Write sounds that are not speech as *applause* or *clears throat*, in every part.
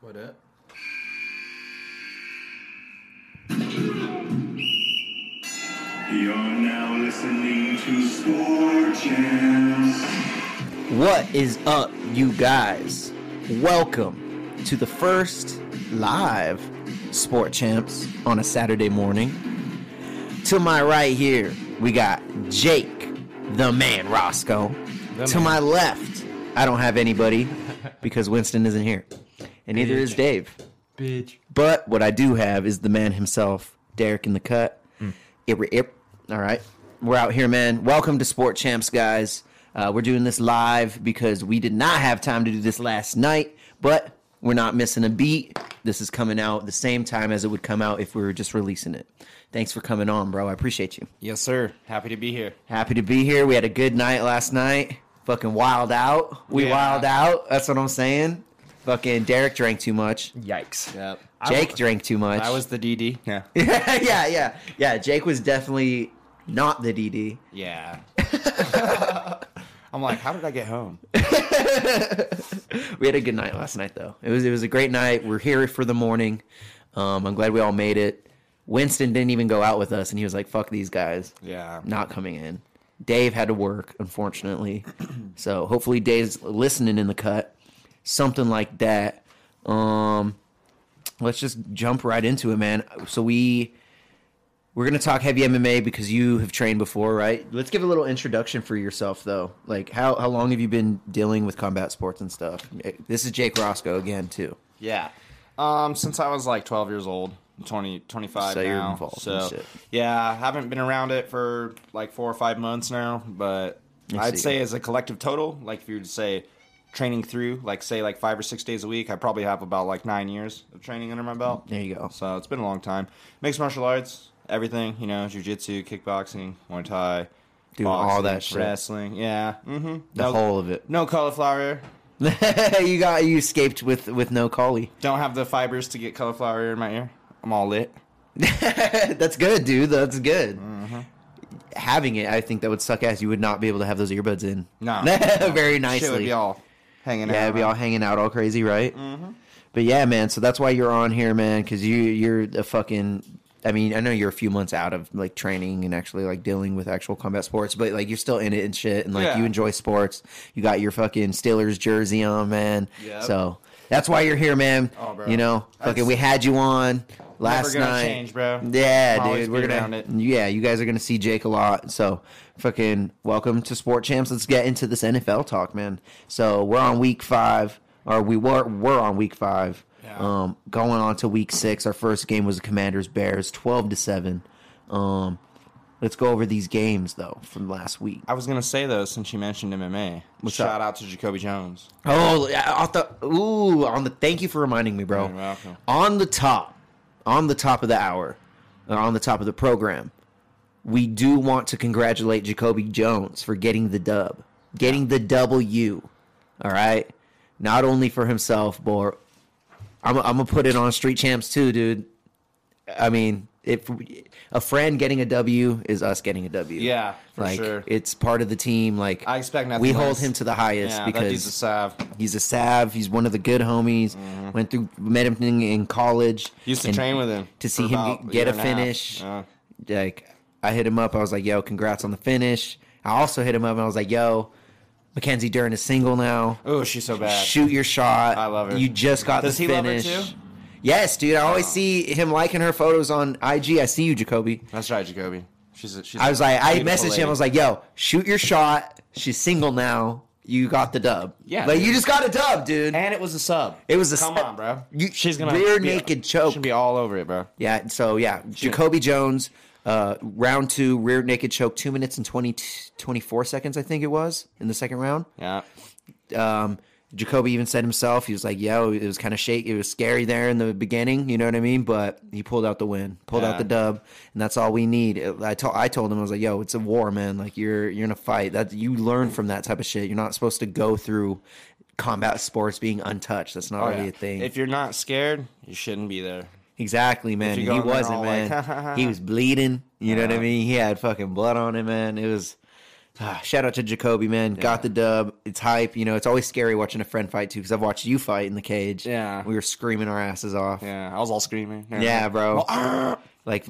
What up? You're now listening to Sport Champs. What is up, you guys? Welcome to the first live Sport Champs on a Saturday morning. To my right here, we got Jake, the man Roscoe. to my left, I don't have anybody because Winston isn't here. And neither is Dave. Bitch. But what I do have is the man himself, Derek in the cut. Ip, ip. All right. We're out here, man. Welcome to Sport Champs, guys. Uh, we're doing this live because we did not have time to do this last night, but we're not missing a beat. This is coming out the same time as it would come out if we were just releasing it. Thanks for coming on, bro. I appreciate you. Yes, sir. Happy to be here. Happy to be here. We had a good night last night. Fucking wild out. We Yeah. wild out. That's what I'm saying. Fucking Derek drank too much. Yikes. Yep. Jake drank too much. I was the DD. Yeah. yeah, *laughs* yeah, yeah, yeah. Jake was definitely not the DD. Yeah. *laughs* I'm like, how did I get home? *laughs* We had a good night last night, though. It was it was a great night. We're here for the morning. Um, I'm glad we all made it. Winston didn't even go out with us, and he was like, "Fuck these guys, Yeah. not coming in." Dave had to work, unfortunately. *clears throat* so hopefully Dave's listening in the cut, something like that. Um, let's just jump right into it, man. So we we're gonna talk heavy MMA because you have trained before, right? Let's give a little introduction for yourself, though. Like how how long have you been dealing with combat sports and stuff? This is Jake Roscoe again, too. Yeah. Um, since I was like 12 years old, 20, 25 So now. involved so yeah, I haven't been around it for like four or five months now, but I I'd see. say as a collective total, like if you were to say training through, like say like five or six days a week, I probably have about like nine years of training under my belt. There you go. So it's been a long time. Mixed martial arts, everything, you know, jujitsu, kickboxing, Muay Thai, Doing all that shit. wrestling. Yeah. Mm-hmm. The no, whole of it. no cauliflower. *laughs* you got you escaped with with no collie. Don't have the fibers to get cauliflower ear in my ear. I'm all lit. *laughs* That's good, dude. That's good. Mm-hmm. Having it, I think that would suck ass. You would not be able to have those earbuds in. No. *laughs* very Shit would nicely. be all hanging out. yeah, it'd be all hanging out all crazy, right? Mm-hmm. But yeah, man. So that's why you're on here, man. Because you you're a fucking. I mean, I know you're a few months out of like training and actually like dealing with actual combat sports, but like you're still in it and shit, and like Yeah. you enjoy sports. You got your fucking Steelers jersey on, man. Yep. So that's why you're here, man. Oh, bro. You know, fucking, That's- we had you on last night. change, bro. Yeah, I'll dude. We're gonna. Yeah, you guys are gonna see Jake a lot. So, fucking welcome to Sport Champs. Let's get into this NFL talk, man. So we're on week five, or we were we're on week five. Yeah. Um, going on to week six. Our first game was the Commanders Bears, twelve to seven. Um, let's go over these games though from last week. I was gonna say though, since you mentioned MMA, What's shout up? out to Jacoby Jones. Oh, off the ooh on the. Thank you for reminding me, bro. You're welcome. On the top, on the top of the hour, uh, on the top of the program, we do want to congratulate Jacoby Jones for getting the dub, getting the W. All right, not only for himself, but I'm, I'm gonna put it on Street Champs too, dude. I mean, if a friend getting a W is us getting a W. Yeah, for like sure. it's part of the team. Like I expect nothing we hold less. him to the highest Yeah, because he's a sav. He's a sav. He's one of the good homies. Went through, met him in, in college. Mm-hmm. Used to train with him to see him get, a a finish. Yeah. Like I hit him up. I was like, "Yo, congrats on the finish." I also hit him up. and I was like, "Yo, Mackenzie Dern is single now. Oh, she's so bad. Shoot your shot. I love her. You just got Does the he love her finish." too? Yes, dude. I always oh. see him liking her photos on IG. I see you, Jacoby. That's right, Jacoby. She's a, she's I a was like, I messaged him. I was like, "Yo, shoot your shot. She's single now. You got the dub. Yeah, like dude. you just got a dub, dude. and it was a sub. It was a come sub. on, bro. You- she's gonna rear be- naked choke. She'll be all over it, bro. Yeah, so yeah, Jacoby Jones, uh, round two, rear naked choke, two minutes and 20, 24 seconds, I think it was, in the second round. Yeah. Um, Jacoby even said himself, he was like, "Yo, it was kind of shaky. It was scary there in the beginning, you know what I mean? But he pulled out the win, pulled out the dub, and that's all we need." I told I told him I was like, "Yo, it's a war, man. Like you're you're in a fight. That you learn from that type of shit. You're not supposed to go through combat sports being untouched. That's not Oh, really yeah. a thing." If you're not scared, you shouldn't be there. Exactly, man. you And go he wasn't, man. like, *laughs* he was bleeding. You know what I mean? He had fucking blood on him, man. It was *sighs* Ah, Shout out to Jacoby, man. Got the dub. It's hype. You know, it's always scary watching a friend fight too because I've watched you fight in the cage. Yeah. we were screaming our asses off. Yeah, I was all screaming. Yeah, bro. like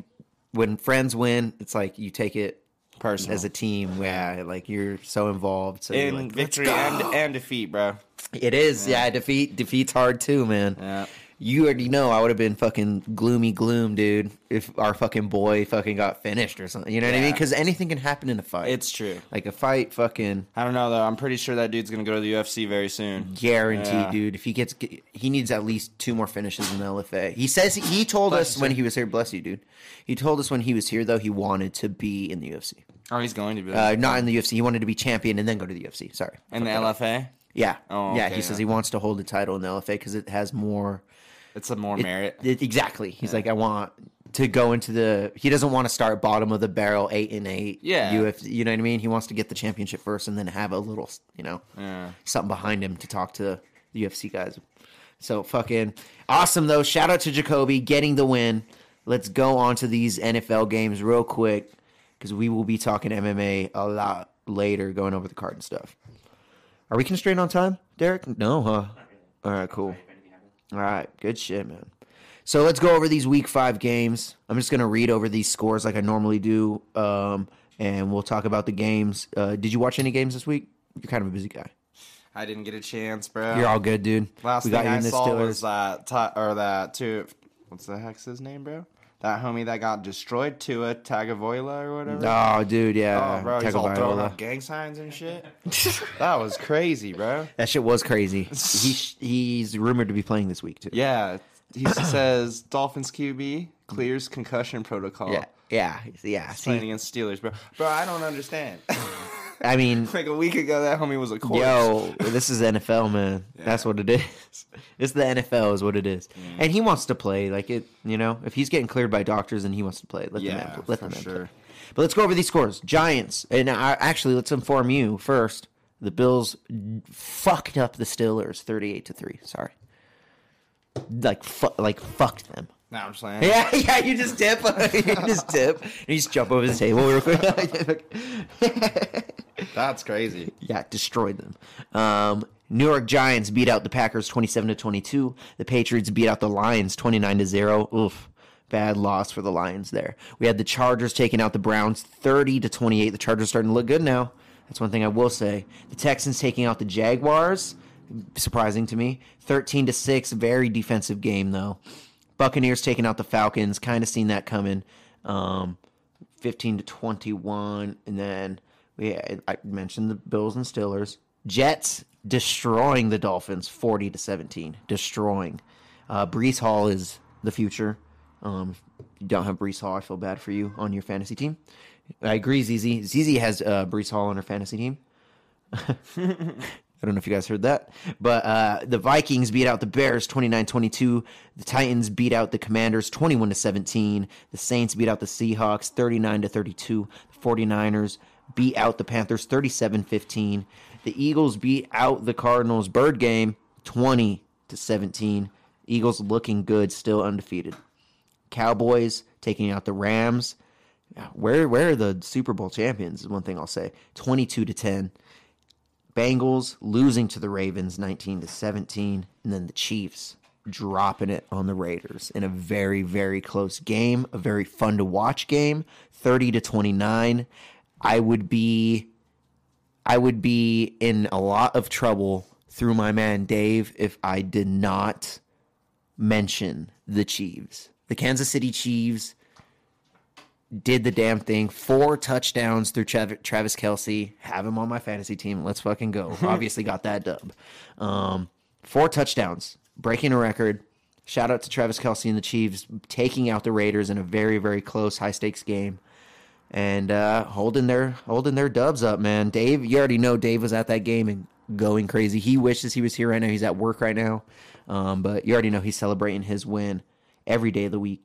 when friends win, it's like you take it Personal. as a team. Yeah, like you're so involved. So in like, victory and, and defeat, bro. It is, yeah. Defeat, defeat's hard too, man. Yeah. You already know I would have been fucking gloomy gloom, dude, if our fucking boy fucking got finished or something. You know what I mean? Because anything can happen in a fight. It's true. like a fight, fucking I don't know though. I'm pretty sure that dude's gonna go to the UFC very soon. guaranteed, Yeah. dude. If he gets, he needs at least two more finishes in the LFA. He says he told Bless us when he was here. Bless you, dude. He told us when he was here though he wanted to be in the UFC. Oh, he's going to be Uh, not in the UFC. He wanted to be champion and then go to the UFC. Sorry. in the LFA. Yeah. Oh, yeah. okay, He says he wants to hold the title in the LFA because it has more. It's a more it- merit. it- exactly. He's like, I want to go into the. He doesn't want to start bottom of the barrel, eight and eight. Yeah. UFC. You know what I mean? He wants to get the championship first and then have a little, you know, Yeah. something behind him to talk to the UFC guys. So fucking awesome though. Shout out to Jacoby getting the win. Let's go on to these NFL games real quick because we will be talking MMA a lot later, going over the card and stuff. Are we constrained on time, Derek? No, huh? All right, cool. All right, good shit, man. So let's go over these week five games. I'm just gonna read over these scores like I normally do, um, and we'll talk about the games. Uh, did you watch any games this week? You're kind of a busy guy. I didn't get a chance, bro. You're all good, dude. Last we thing got you I in the saw Steelers. was that Ty- or that two. What's the heck's his name, bro? That homie that got destroyed, Tua Tagovailoa or whatever. Oh, dude, yeah. Oh, bro, he's all throwing up gang signs and shit. *laughs* that was crazy, bro. That shit was crazy. *laughs* he he's rumored to be playing this week too. Yeah, he *coughs* says Dolphins QB clears concussion protocol. yeah, yeah, yeah. Playing against Steelers, bro. Bro, I don't understand. *laughs* I mean, *laughs* like a week ago, that homie was a corpse. yo, this is NFL, man. That's what it is. It's the NFL, is what it is. Mm. And he wants to play. Like it, you know, if he's getting cleared by doctors and he wants to play, let the Yeah, man, let the man sure. play. But let's go over these scores. Giants, and I, actually, let's inform you first. The Bills fucked up the Steelers, thirty-eight to three. Sorry, like fu- like fucked them. Nah, I'm just saying. Yeah, *laughs* yeah, you just dip. *laughs* you just dip. And you just jump over the table real quick. *laughs* That's crazy. yeah, destroyed them. Um, New York Giants beat out the Packers 27 to 22. The Patriots beat out the Lions 29 to 0. Oof. Bad loss for the Lions there. We had the Chargers taking out the Browns 30 to 28. The Chargers starting to look good now. That's one thing I will say. The Texans taking out the Jaguars. Surprising to me. 13 to 6. Very defensive game though. Buccaneers taking out the Falcons. Kind of seen that coming. Um, 15 to 21 and then we I mentioned the Bills and Steelers. Jets destroying the Dolphins 40 to 17. Destroying. Uh Breece Hall is the future. Um you don't have Breece Hall, I feel bad for you on your fantasy team. I agree, ZZ. ZZ has uh, Breece Hall on her fantasy team. *laughs* *laughs* I don't know if you guys heard that. But uh, the Vikings beat out the Bears 29-22. The Titans beat out the Commanders 21 to 17. The Saints beat out the Seahawks 39 to 32. The 49ers beat out the Panthers 37-15. The Eagles beat out the Cardinals bird game 20 to 17. Eagles looking good, still undefeated. Cowboys taking out the Rams. Where where are the Super Bowl champions? Is one thing I'll say. 22 to 10. Bengals losing to the Ravens 19 to 17 and then the Chiefs dropping it on the Raiders in a very very close game, a very fun to watch game, 30 to 29. I would be I would be in a lot of trouble through my man Dave if I did not mention the Chiefs. The Kansas City Chiefs did the damn thing. Four touchdowns through Trav- Travis Kelce. Have him on my fantasy team. Let's fucking go. *laughs* Obviously got that dub. Um, four touchdowns, breaking a record. Shout out to Travis Kelce and the Chiefs taking out the Raiders in a very very close high stakes game. And uh, holding their holding their dubs up, man. Dave, you already know Dave was at that game and going crazy. He wishes he was here right now. He's at work right now, um, but you already know he's celebrating his win every day of the week.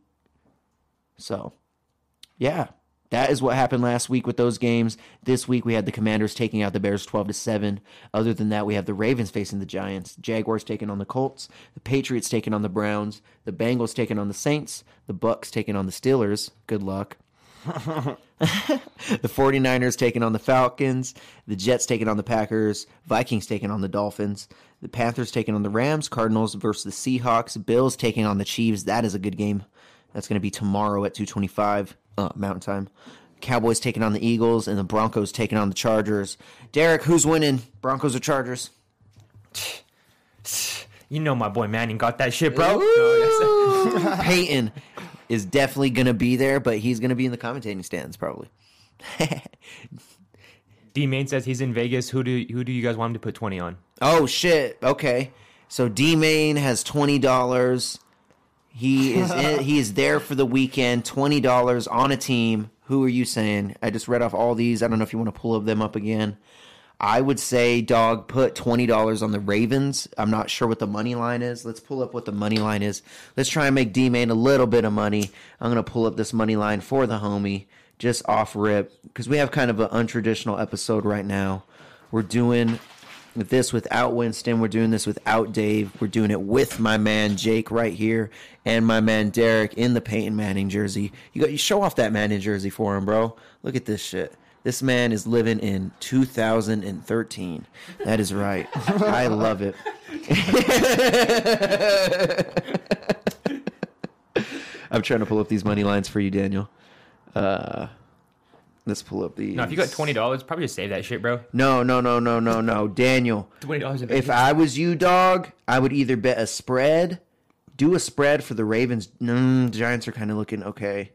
So, yeah, that is what happened last week with those games. This week we had the Commanders taking out the Bears 12 to 7. Other than that, we have the Ravens facing the Giants, Jaguars taking on the Colts, the Patriots taking on the Browns, the Bengals taking on the Saints, the Bucks taking on the Steelers. Good luck. *laughs* *laughs* the 49ers taking on the Falcons, the Jets taking on the Packers, Vikings taking on the Dolphins, the Panthers taking on the Rams, Cardinals versus the Seahawks, Bills taking on the Chiefs. That is a good game. That's going to be tomorrow at 225 uh, Mountain Time. Cowboys taking on the Eagles and the Broncos taking on the Chargers. Derek, who's winning? Broncos or Chargers? You know my boy Manning got that shit, bro. No, yes. *laughs* Peyton is definitely going to be there, but he's going to be in the commentating stands probably. *laughs* D Main says he's in Vegas. Who do who do you guys want him to put twenty on? Oh shit. Okay. So D Main has twenty dollars. He is *laughs* in, he is there for the weekend. Twenty dollars on a team. Who are you saying? I just read off all these. I don't know if you want to pull them up again. I would say, dog, put twenty dollars on the Ravens. I'm not sure what the money line is. Let's pull up what the money line is. Let's try and make D Main a little bit of money. I'm gonna pull up this money line for the homie, just off rip, because we have kind of an untraditional episode right now. We're doing this without Winston. We're doing this without Dave. We're doing it with my man Jake right here and my man Derek in the Peyton Manning jersey. You got you show off that Manning jersey for him, bro. Look at this shit. This man is living in 2013. That is right. *laughs* I love it. I'm trying to pull up these money lines for you, Daniel. Uh, let's pull up these. No, if you got twenty dollars, probably just save that shit, bro. No, no, no, no, no, no. *laughs* Daniel, Twenty dollars. if I was you, dog, I would either bet a spread, do a spread for the Ravens. Mm, Giants are kind of looking okay.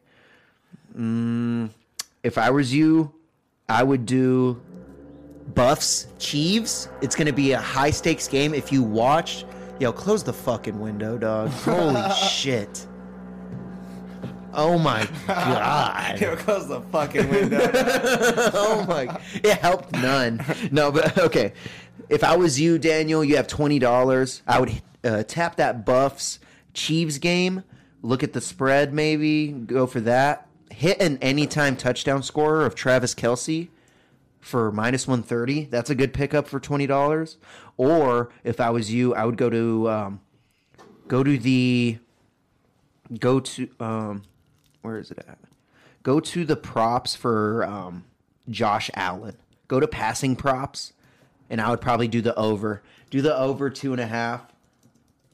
Mm, if I was you, I would do Buffs Chiefs. It's going to be a high stakes game. If you watched, yo, close the fucking window, dog. *laughs* Holy shit. Oh my *laughs* god. Here goes the fucking window. *laughs* oh my it helped none. No but okay. If i was you daniel you have $20 i would uh, tap that buffs chiefs game. Look at the spread maybe. Go for that. Hit an anytime touchdown scorer of travis kelce for minus 130 that's a good pickup for $20 or if i was you i would go to um, go to the go to um, where is it at go to the props for um, Josh Allen. Go to passing props, and I would probably do the over. Do the over two and a half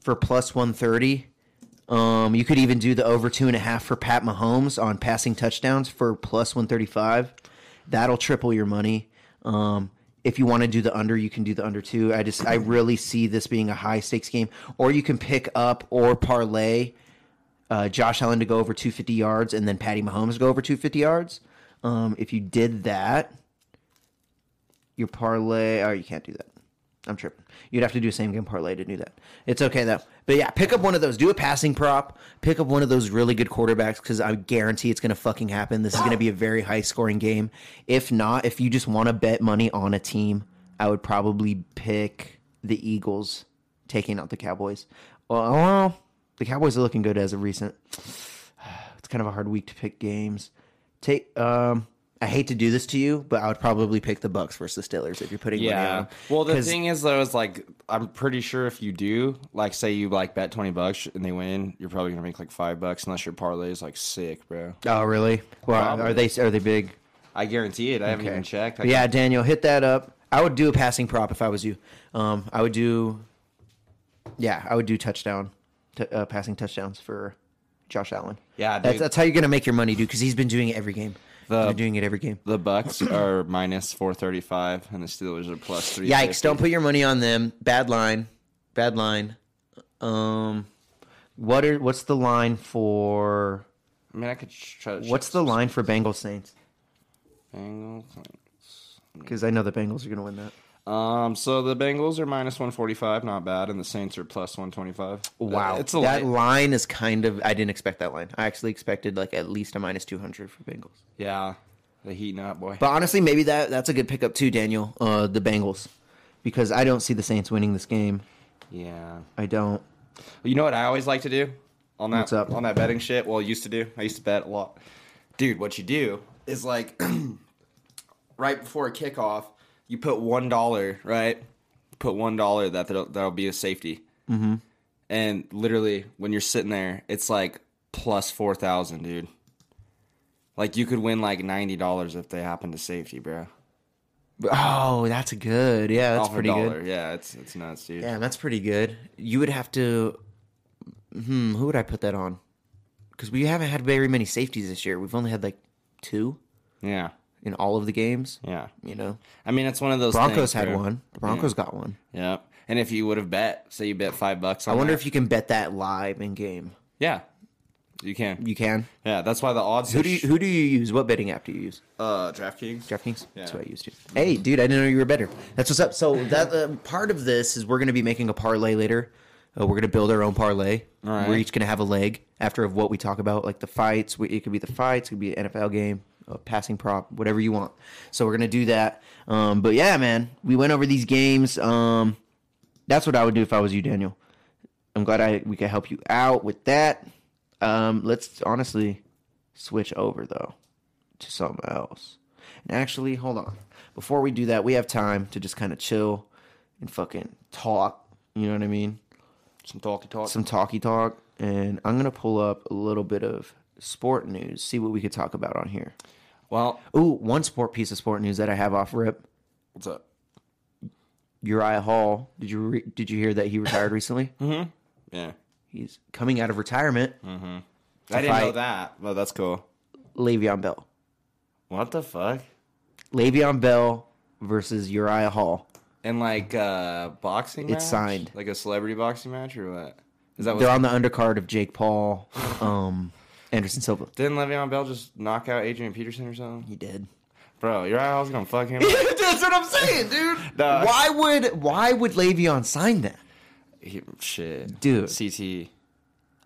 for plus one thirty. Um, you could even do the over two and a half for Pat Mahomes on passing touchdowns for plus one thirty five. That'll triple your money. Um, if you want to do the under, you can do the under too. I just I really see this being a high stakes game, or you can pick up or parlay uh, Josh Allen to go over 250 yards and then Patty Mahomes to go over 250 yards. Um, if you did that, your parlay, oh, you can't do that. I'm tripping. You'd have to do a same game parlay to do that. It's okay though. But yeah, pick up one of those. Do a passing prop. Pick up one of those really good quarterbacks because I guarantee it's going to fucking happen. This is going to be a very high scoring game. If not, if you just want to bet money on a team, I would probably pick the Eagles taking out the Cowboys. Well, the Cowboys are looking good as of recent. *sighs* It's kind of a hard week to pick games. Take um I hate to do this to you, but I would probably pick the Bucks versus the Steelers if you're putting money on Yeah. them. Well, the thing is, though, is like I'm pretty sure if you do, like, say you like bet twenty bucks and they win, you're probably gonna make like five bucks unless your parlay is like sick, bro. Oh, really? Well, Probably. are they are they big? I guarantee it. I haven't even checked. I yeah, Daniel, hit that up. I would do a passing prop if I was you. Um, I would do. Yeah, I would do touchdown, t- uh, passing touchdowns for Josh Allen. Yeah, that's dude. that's how you're gonna make your money, dude. Because he's been doing it every game. The- been doing it every game. The Bucks are minus four thirty five, and the Steelers are plus three. Yikes! Don't put your money on them. Bad line. Bad line. Um, what are what's the line for? I mean, I could try. To What's the line for Bengals Saints? Bengals? Saints. Because I know the Bengals are gonna win that. Um, so the Bengals are minus one forty five, not bad, and the Saints are plus one twenty five. Wow, it's a that light- line is kind of. I didn't expect that line. I actually expected like at least a minus two hundred for Bengals. yeah, the heating up, boy. But honestly, maybe that that's a good pickup too, Daniel. Uh, the Bengals, because I don't see the Saints winning this game. yeah, I don't. you know what I always like to do on that What's up? on that betting shit. Well, I used to do. I used to bet a lot, dude. What you do is like *clears throat* right before a kickoff, you put one dollar, right? Put one dollar that that'll, that'll be a safety. Mm-hmm. And literally, when you're sitting there, it's like plus four thousand, dude. Like you could win like ninety dollars if they happen to safety, bro. Oh, that's good. Yeah, that's Off pretty good. Yeah, it's it's nuts, dude. Yeah, that's pretty good. You would have to. Hmm, who would I put that on? Because we haven't had very many safeties this year. We've only had like two yeah, in all of the games. yeah. You know, I mean, it's one of those. Broncos things, had one. The Broncos got one. Yeah, and if you would have bet, say you bet five bucks. I wonder that, if you can bet that live in game. Yeah, you can. You can. Yeah, that's why the odds. Who do you, who do you use? What betting app do you use? uh, DraftKings. DraftKings. That's Yeah. what I used to. Hey, dude, I didn't know you were better. That's what's up. So that uh, part of this is we're going to be making a parlay later. Uh, we're going to build our own parlay. Right. We're each going to have a leg after of what we talk about, like the fights. We, it could be the fights. It could be an NFL game, a passing prop, whatever you want. So we're going to do that. Um, but yeah, man, we went over these games. Um, that's what I would do if I was you, Daniel. I'm glad I we could help you out with that. Um, let's honestly switch over though to something else. And actually, hold on. Before we do that, we have time to just kind of chill and fucking talk. You know what I mean? Some talky talk. Some talky talk. And I'm gonna pull up a little bit of sport news, see what we could talk about on here. well, Ooh, one sport piece of sport news that I have off rip. what's up? Uriah Hall. Did you re- did you hear that he retired *laughs* recently? Mhm. Yeah, He's coming out of retirement. Mhm. I didn't know that. Well, that's cool. Le'Veon Bell. What the fuck? Le'Veon Bell versus Uriah Hall. And like uh boxing, It's match? signed. like a celebrity boxing match or what? Is that They're on the undercard of Jake Paul, *laughs* um, Anderson Silva. Didn't Le'Veon Bell just knock out Adrian Peterson or something? He did. Bro, Uriah Hall's gonna fuck him. *laughs* That's what I'm saying, dude. *laughs* Nah. Why would why would Le'Veon sign that? He- shit, Dude. CT.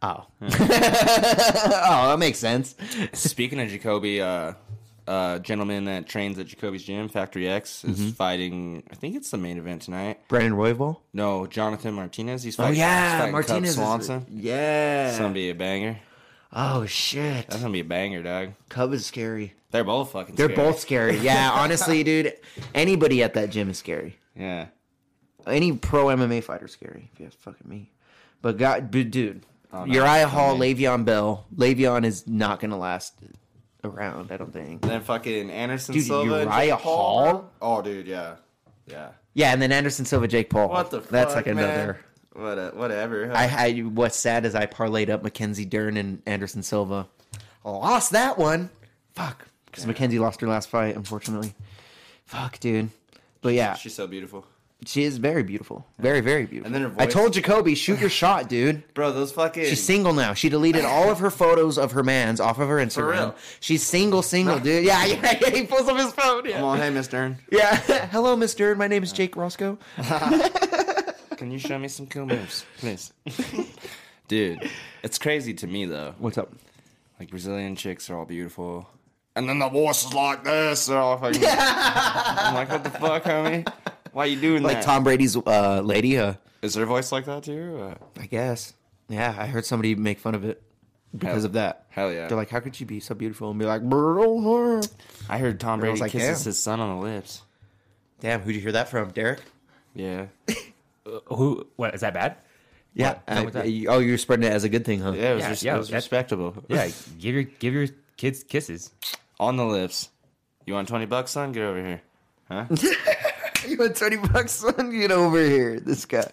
Oh, *laughs* oh, that makes sense. Speaking of Jacoby, uh, uh, gentleman that trains at Jacoby's gym, Factory X, is Mm-hmm. fighting. I think it's the main event tonight. Brandon Royval. No, Jonathan Martinez. He's Oh fighting. he's yeah, fighting Martinez. Cub Swanson. Is, yeah. That's gonna be a banger. Oh shit. That's gonna be a banger, dog. Cub is scary. They're both fucking. They're scary. both scary. Yeah, *laughs* honestly, dude. Anybody at that gym is scary. Yeah. Any pro MMA fighter is scary. If you ask fucking me. But God, but dude, oh, no, Uriah Hall, I Le'Veon Bell. Le'Veon is not gonna last around. I don't think. Then fucking Anderson Dude, Silva. and Uriah Paul, Hall? bro. Oh, dude, yeah, yeah. Yeah, and then Anderson Silva, Jake Paul. What the? That's fuck, like man? another. What? A, whatever. I, I what's sad is I parlayed up Mackenzie Dern and Anderson Silva. I lost that one. Fuck, because Mackenzie lost her last fight, unfortunately. Fuck, dude. But yeah, She's so beautiful, she is very beautiful, very very beautiful. And then her voice. I told Jacoby, shoot your shot, dude. *laughs* bro. Those fucking. She's single now. She deleted all of her photos of her man's off of her Instagram. For real? She's single, single, dude. Yeah, yeah, yeah. He pulls up his phone. Come Yeah. on, hey, Miss Dern. Yeah. *laughs* Hello, Miss Dern. My name is Jake Roscoe. *laughs* Can you show me some cool moves, please? *laughs* Dude, it's crazy to me though. What's up? Like Brazilian chicks are all beautiful, and then the voice is like this. They're all fucking. *laughs* I'm like, what the fuck, homie? Why you doing that? Like that? Tom Brady's uh, lady. Uh, Is their voice like that too? or? I guess. Yeah, I heard somebody make fun of it because Hell- of that. Hell yeah. They're like, "How could she be so beautiful?" And be like, "Brr." I heard Tom I Brady like, kisses damn. his son on the lips. "Damn, who'd you hear that from, Derek?" Yeah. *laughs* Who? What is that bad? Yeah. What? What's that? I- oh, you're spreading it as a good thing, huh? Yeah, it was, Yeah, res- yeah, it was respectable. *laughs* Yeah, give your give your kids kisses. On the lips. You want 20 bucks, son? Get over here. Huh? *laughs* You want twenty bucks, son? Get over here. This guy.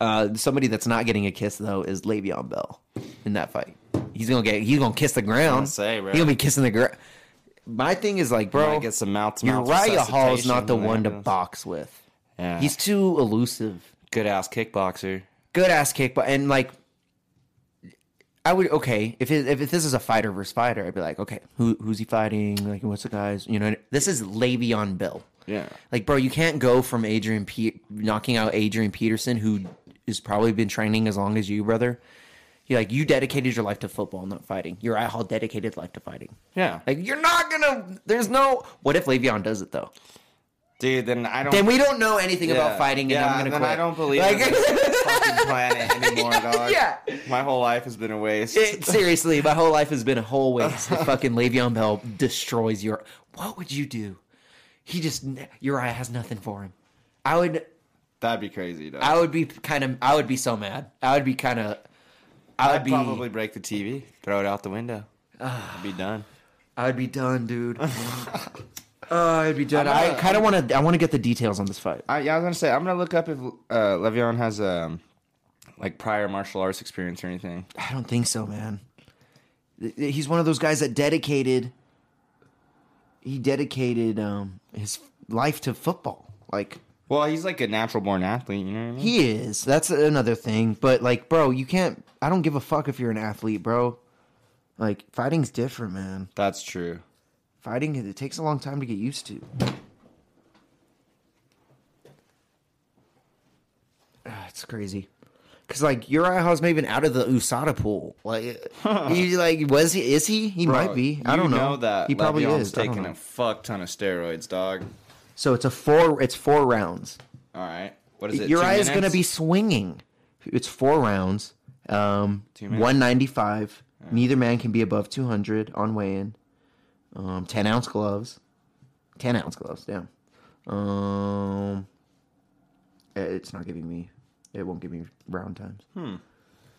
Uh, somebody that's not getting a kiss though is Le'Veon Bell in that fight. He's gonna get. He's gonna kiss the ground. say, bro. He's gonna be kissing the ground. My thing is like, bro, get some mouth to mouth Uriah Hall is not the one to box with. Yeah. He's too elusive. good ass kickboxer. Good ass kickboxer. and like, I would okay if it, if this is a fighter versus fighter, I'd be like, okay, who who's he fighting? Like, what's the guys? You know, this is Le'Veon Bell. Yeah. Like, bro, you can't go from Adrian Pe- knocking out Adrian Peterson, who has probably been training as long as you, brother. You like you dedicated your life to football, not fighting. Uriah Hall dedicated life to fighting. Yeah. Like, you're not gonna. There's no. What if Le'Veon does it though? Dude, then I don't. Then we don't know anything Yeah. about fighting, and yeah, I'm gonna then quit. I don't believe Like- in this fucking *laughs* planet anymore, dog. Yeah. My whole life has been a waste. It- seriously, my whole life has been a whole waste. If *laughs* fucking Le'Veon Bell destroys your, what would you do? He just Uriah has nothing for him. I would, That'd be crazy, dog. I would be kind of, I would be so mad. I would be kind of, I would I'd be. probably break the TV, throw it out the window. *sighs* I'd be done. I'd be done, dude. *laughs* Oh, I'd be done. I'm I kind of want to. I want to get the details on this fight. I, yeah, I was gonna say I'm gonna look up if uh, Le'Veon has um like prior martial arts experience or anything. I don't think so, man. He's one of those guys that dedicated. He dedicated um, his life to football. Like Well, he's like a natural born athlete. You know what I mean? he is. That's another thing. But like, bro, you can't. I don't give a fuck if you're an athlete, bro. Like fighting's different, man. That's true. Fighting it takes a long time to get used to. Ah, It's crazy. Cause like Uriah Hall's maybe out of the USADA pool. Like *laughs* he like was he is he? He might be. I don't know. that he probably Le'Veon's is. Taking a fuck ton of steroids, dog. So it's a four. It's four rounds. All right, what is it? Uriah's to be swinging. It's four rounds. Um, one ninety five. Neither man can be above two hundred on weigh in. Um, ten ounce gloves. Ten ounce gloves. Damn. Um, eh, it's not giving me. It won't give me round times. Hmm.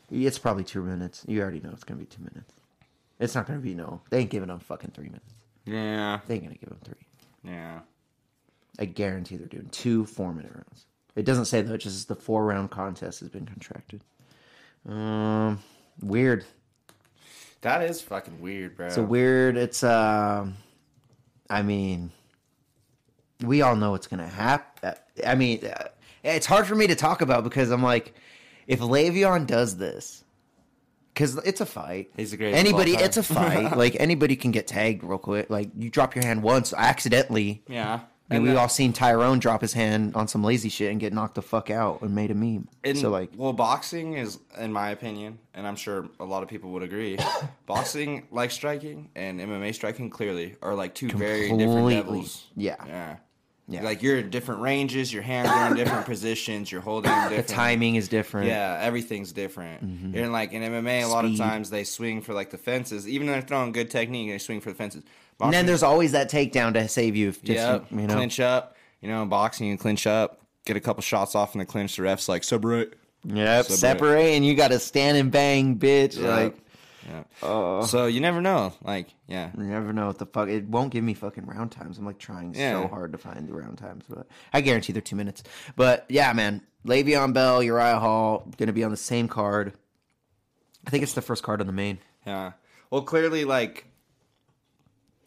It's probably two minutes. You already know it's gonna be two minutes. It's not gonna be no. They ain't giving them fucking three minutes. Yeah, They ain't gonna give them three. yeah. I guarantee they're doing two four minute rounds. It doesn't say though, it just says the four round contest has been contracted. Um weird. That is fucking weird, bro. It's a weird it's um I mean we all know what's gonna happen. I mean uh, it's hard for me to talk about because I'm like if Le'Veon does this because it's a fight. He's a great. Anybody, it's a fight. *laughs* like anybody can get tagged real quick. Like you drop your hand once accidentally, Yeah, and and we all seen Tyrone drop his hand on some lazy shit and get knocked the fuck out and made a meme. And, so like, well, boxing is, in my opinion, and I'm sure a lot of people would agree, *laughs* boxing, like striking, and MMA striking, clearly are like two very different levels. Yeah. yeah, Yeah. Like you're in different ranges, your hands are in different *coughs* positions, you're holding different. the timing is different. Yeah, everything's different. Mm-hmm. And like in MMA, a lot of times they swing for like the fences, even though they're throwing good technique, they swing for the fences. And then there's always that takedown to save you. If yeah, you know, clinch up. You know, in boxing, you clinch up, get a couple shots off in the clinch. The refs like separate. yep, Separate. separate, and you got to stand and bang, bitch. Yeah. Like, Yeah. Uh. so you never know. Like, yeah. you never know what the fuck. It won't give me fucking round times. I'm like trying so hard to find the round times, but I guarantee they're two minutes. But yeah, man, Le'Veon Bell, Uriah Hall, gonna be on the same card. I think it's the first card on the main. Yeah. Well, clearly, like,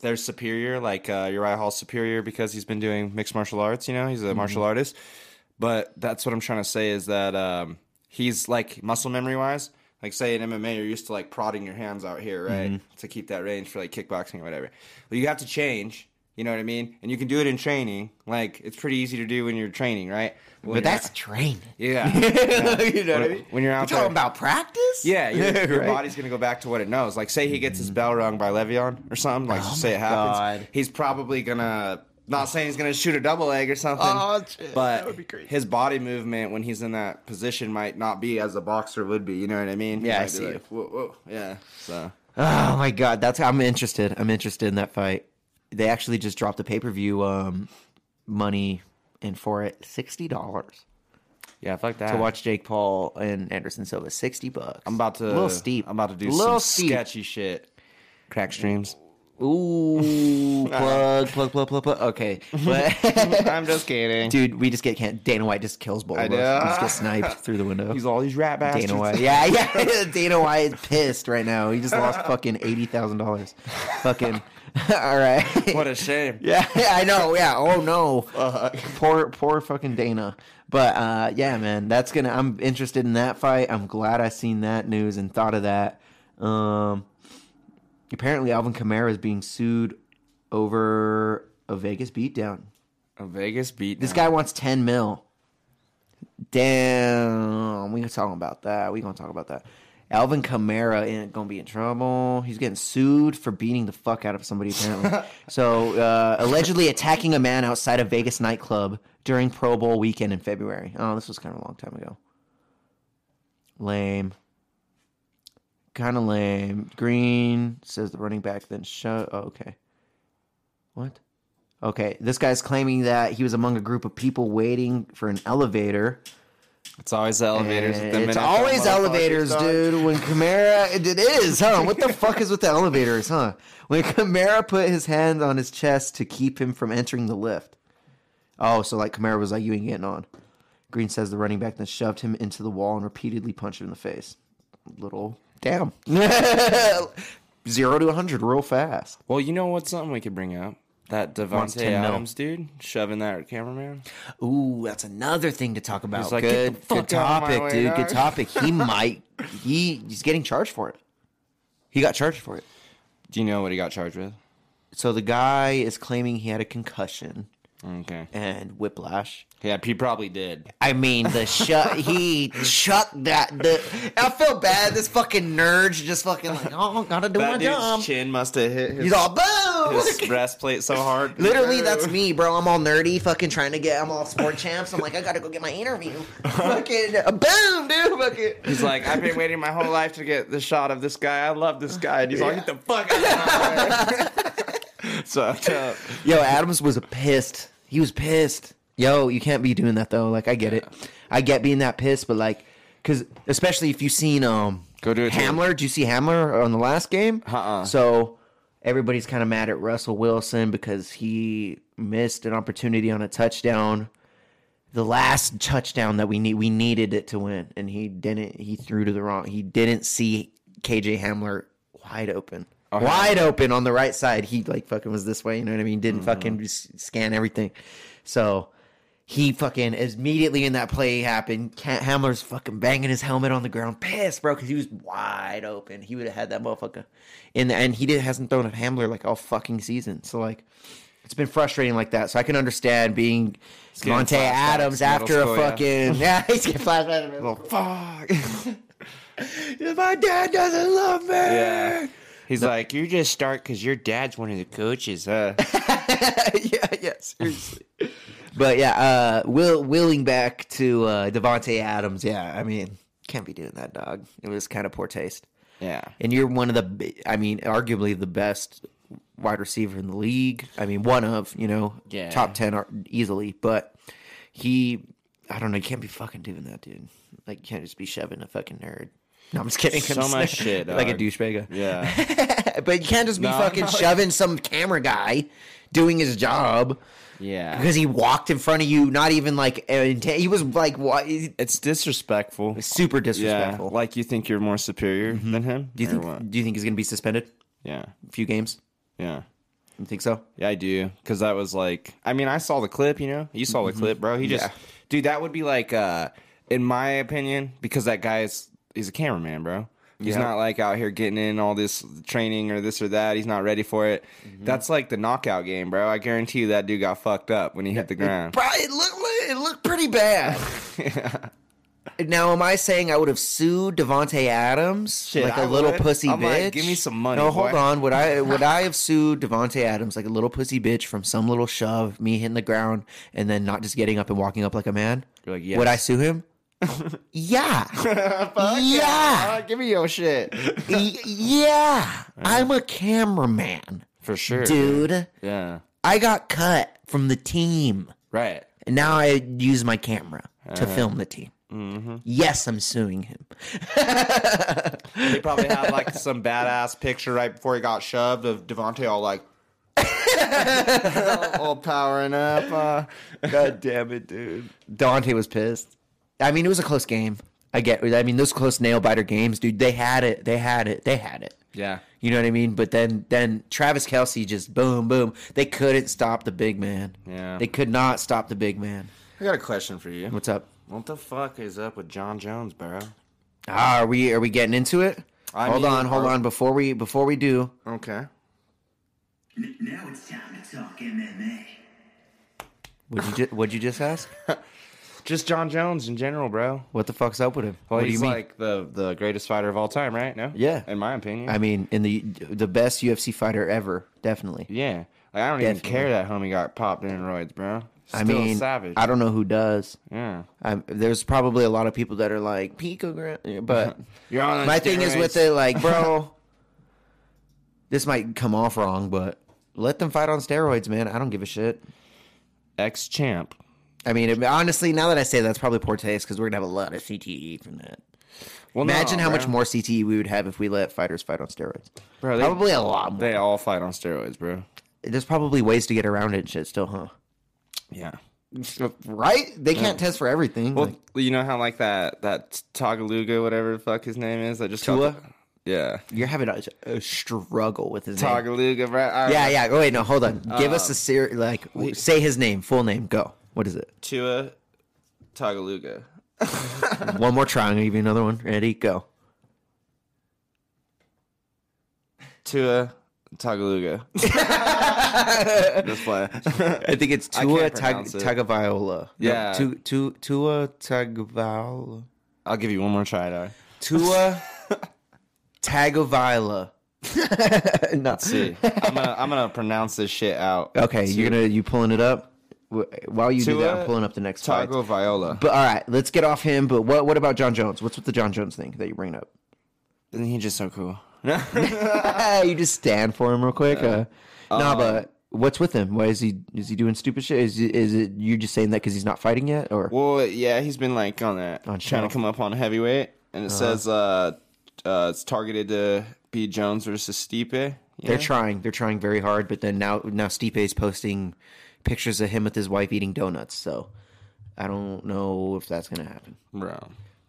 they're superior. Like, uh, Uriah Hall's superior because he's been doing mixed martial arts, you know? He's a Mm-hmm. martial artist. But that's what I'm trying to say is that um, he's, like, muscle memory wise. Like, say in MMA, you're used to, like, prodding your hands out here, right? Mm-hmm. To keep that range for, like, kickboxing or whatever. Well, you have to change. You know what I mean? And you can do it in training. Like, it's pretty easy to do when you're training, right? When But that's out- training. yeah. *laughs* you know what I mean? when you're out You're talking about practice? Yeah, your, *laughs* your body's gonna go back to what it knows. Like, say he gets his bell rung by Le'Veon or something. Like, just say it happens. Oh God. He's probably gonna. Not saying he's gonna shoot a double leg or something. Oh, shit. But That would be crazy. his body movement when he's in that position might not be as a boxer would be. You know what I mean? He Yeah, I see like. Whoa, whoa. Yeah. So. Oh my god, that's I'm interested. I'm interested in that fight. They actually just dropped the pay per view um, money in for it sixty dollars Yeah, fuck that. to watch Jake Paul and Anderson Silva. Sixty bucks. I'm about to. a little steep. I'm about to do little some steep. sketchy shit. Crack streams. Ooh, *laughs* plug, plug, plug, plug, plug. Okay, but *laughs* I'm just kidding. dude, we just get can't. Dana White just kills both I of us. know. We just get sniped *laughs* through the window. He's all these rat bastards. Dana White. Yeah, yeah. Dana White is pissed right now. He just lost fucking eighty thousand dollars. Fucking. *laughs* All right. What a shame. *laughs* Yeah, I know. Yeah. Oh no. Poor, poor fucking Dana. But uh, yeah, man, that's gonna. I'm interested in that fight. I'm glad I seen that news and thought of that. Um, apparently, Alvin Kamara is being sued over a Vegas beatdown. A Vegas beat. This guy wants ten mil. Damn, we gonna talk about that. We gonna talk about that. Alvin Kamara ain't gonna be in trouble. He's getting sued for beating the fuck out of somebody apparently. *laughs* so uh, allegedly attacking a man outside a Vegas nightclub during Pro Bowl weekend in February. Oh, this was kind of a long time ago. Lame. Kind of lame. Green says the running back then shut. Oh, okay. What? Okay, this guy's claiming that he was among a group of people waiting for an elevator It's always elevators. with them It's always elevators, dude. When Kamara, it, it is, huh? What the fuck is with the elevators, huh? When Kamara put his hand on his chest to keep him from entering the lift. Oh, so like Kamara was like, "You ain't getting on." Green says the running back then shoved him into the wall and repeatedly punched him in the face. Little damn. *laughs* Zero to hundred real fast. Well, you know what's something we could bring up? That Davante 10 mil. Adams dude shoving that cameraman. Ooh, that's another thing to talk about. like, "Get good, good out of my topic, dude. Good topic. He *laughs* might. He he's getting charged for it. He got charged for it. Do you know what he got charged with? So the guy is claiming he had a concussion Okay. and whiplash. Yeah, he probably did. I mean, the shut he chucked that. The I feel bad. This fucking nerd just fucking like, oh, gotta do my That job. chin must have hit his, He's all boom. his breastplate so hard. *laughs* Literally, that's me, bro. I'm all nerdy, fucking trying to get. I'm all sport champs. I'm like, I gotta go get my interview. fucking uh, boom, dude. Fucking. He's like, I've been waiting my whole life to get the shot of this guy. I love this guy. And he's like, get the fuck out of my way. *laughs* *laughs* Sucked up. Yo, Adams was a pissed. He was pissed. Yo, you can't be doing that though. Like, I get it. I get being that pissed, but like, because especially if you've seen um Go do it to. Hamler. Did you see Hamler on the last game? Uh-uh. So everybody's kind of mad at Russell Wilson because he missed an opportunity on a touchdown. The last touchdown that we need, we needed it to win, and he didn't. He threw to the wrong. He didn't see KJ Hamler wide open, wide open on the right side. He like fucking was this way. You know what I mean? Didn't fucking just scan everything. So he fucking immediately in that play happened. Hamler's fucking banging his helmet on the ground, pissed, bro, because he was wide open. He would have had that motherfucker in the and he did hasn't thrown a Hamler like all fucking season. So like, it's been frustrating like that. So I can understand being Monte Adams after a school, yeah. fucking yeah, *laughs* he's getting flashbacks. Well, fuck. *laughs* My dad doesn't love me. yeah. He's like, you just start because your dad's one of the coaches, huh? *laughs* yeah, yeah, seriously. *laughs* but yeah, uh, will willing back to uh, Davante Adams. Yeah, I mean, can't be doing that, dog. It was kind of poor taste. yeah. And you're one of the, I mean, arguably the best wide receiver in the league. I mean, one of, you know, Yeah. top ten are easily. But he, I don't know, you can't be fucking doing that, dude. Like, you can't just be shoving a fucking nerd. No, I'm just kidding. So I'm just- much shit, *laughs* like a dog. douchebag. Yeah. *laughs* but you can't just be No, fucking no. *laughs* shoving some camera guy doing his job Yeah. because he walked in front of you. Not even like uh, he was like what? It's disrespectful. It's super Yeah. disrespectful. Like you think you're more superior than him? do you think? what? Do you think he's gonna be suspended Yeah. a few games? Yeah. You think so? Yeah, I do. Because that was like, I mean, I saw the clip, you know? You saw the clip, bro. He just, Yeah. dude, that would be like, uh, in my opinion, because that guy is, he's a cameraman, bro. He's Yeah. not like out here getting in all this training or this or that. He's not ready for it. Mm-hmm. That's like the knockout game, bro. I guarantee you that dude got fucked up when he hit the ground. Bro, it looked it looked pretty bad. *laughs* yeah. Now, am I saying I would have sued Davante Adams Shit, like a I little would. pussy I'm bitch? like, give me some money, No, hold on. Would I *laughs* would I have sued Davante Adams like a little pussy bitch from some little shove, me hitting the ground, and then not just getting up and walking up like a man? You're like, yes. Would I sue him? *laughs* yeah. yeah. give me your shit. Y- yeah. I'm a cameraman, For sure. dude. Yeah. I got cut from the team. Right. And now I use my camera to Uh-huh. film the team. Mm-hmm. Yes, I'm suing him. *laughs* They probably had like *laughs* some badass picture right before he got shoved of Davante all like all powering up. Uh, God damn it, dude. Dante was pissed. I mean, it was a close game. I get. I mean, those close nail biter games, dude. They had it. They had it. They had it. yeah. You know what I mean? But then, then Travis Kelce just boom, boom. They couldn't stop the big man. Yeah. They could not stop the big man. I got a question for you. What's up? What the fuck is up with Jon Jones, bro? Ah, are we are we getting into it? I hold mean, on, hold are- on. Before we before we do, Okay. Now it's time to talk MMA. would you just would you just ask? *laughs* Just Jon Jones in general, bro. What the fuck's up with him? Well, what do you he's mean? like the the greatest fighter of all time, right? No. Yeah. In my opinion. I mean, in the the best UFC fighter ever, definitely. yeah. Like, I don't Definitely. even care that homie got popped in roids, bro. I mean, savage. I don't know who does. yeah. i there's probably a lot of people that are like picogram, *laughs* but *laughs* You're on my thing is with it, like, bro, *laughs* this might come off wrong, but let them fight on steroids, man. I don't give a shit. ex champ I mean, it- honestly, now that I say that, that's probably poor taste because we're gonna have a lot of CTE from that. Well, Imagine no, how bro. much more CTE we would have if we let fighters fight on steroids. Bro, they- probably a lot more. They all fight on steroids, bro. There's probably ways to get around it and shit still, huh? Yeah. Right? They can't test for everything. Well, like, you know how like that that Tagaluga, whatever the fuck his name is, that just Tua? yeah, you're having a, a struggle with his name. Tagaluga, bro. Yeah, yeah. Oh, wait, no, hold on. Give us Um, a series, like say his name, full name. Go. What is it? Tua Tagaluga. *laughs* one more try. I'm gonna give you another one. Ready? Go. Tua Tagaluga. *laughs* Just play. I think it's I Tua can't Tag- pronounce it. Tagovailoa. Yeah. Tu- Tu- Tua Tagovailoa. I'll give you one more try, dog. Tua *laughs* Tagovailoa. no. See, I'm gonna I'm gonna pronounce this shit out. Okay, you're gonna you pulling it up. Wh- While you do that, I'm pulling up the next fight. Tago Viola. But all right, let's get off him. But what what about Jon Jones? What's with the Jon Jones thing that you bring up? Isn't he just so cool? *laughs* you just stand for him real quick. Uh, no, but what's with him? Why is he is he doing stupid shit? Is it- is it you just saying that because he's not fighting yet, or Well, yeah, he's been like on that, On trying to come up on heavyweight, and it says uh, uh, it's targeted to be Jones versus Stipe. they're trying they're trying very hard, but then now now Stipe is posting pictures of him with his wife eating donuts. So I don't know if that's gonna happen. bro.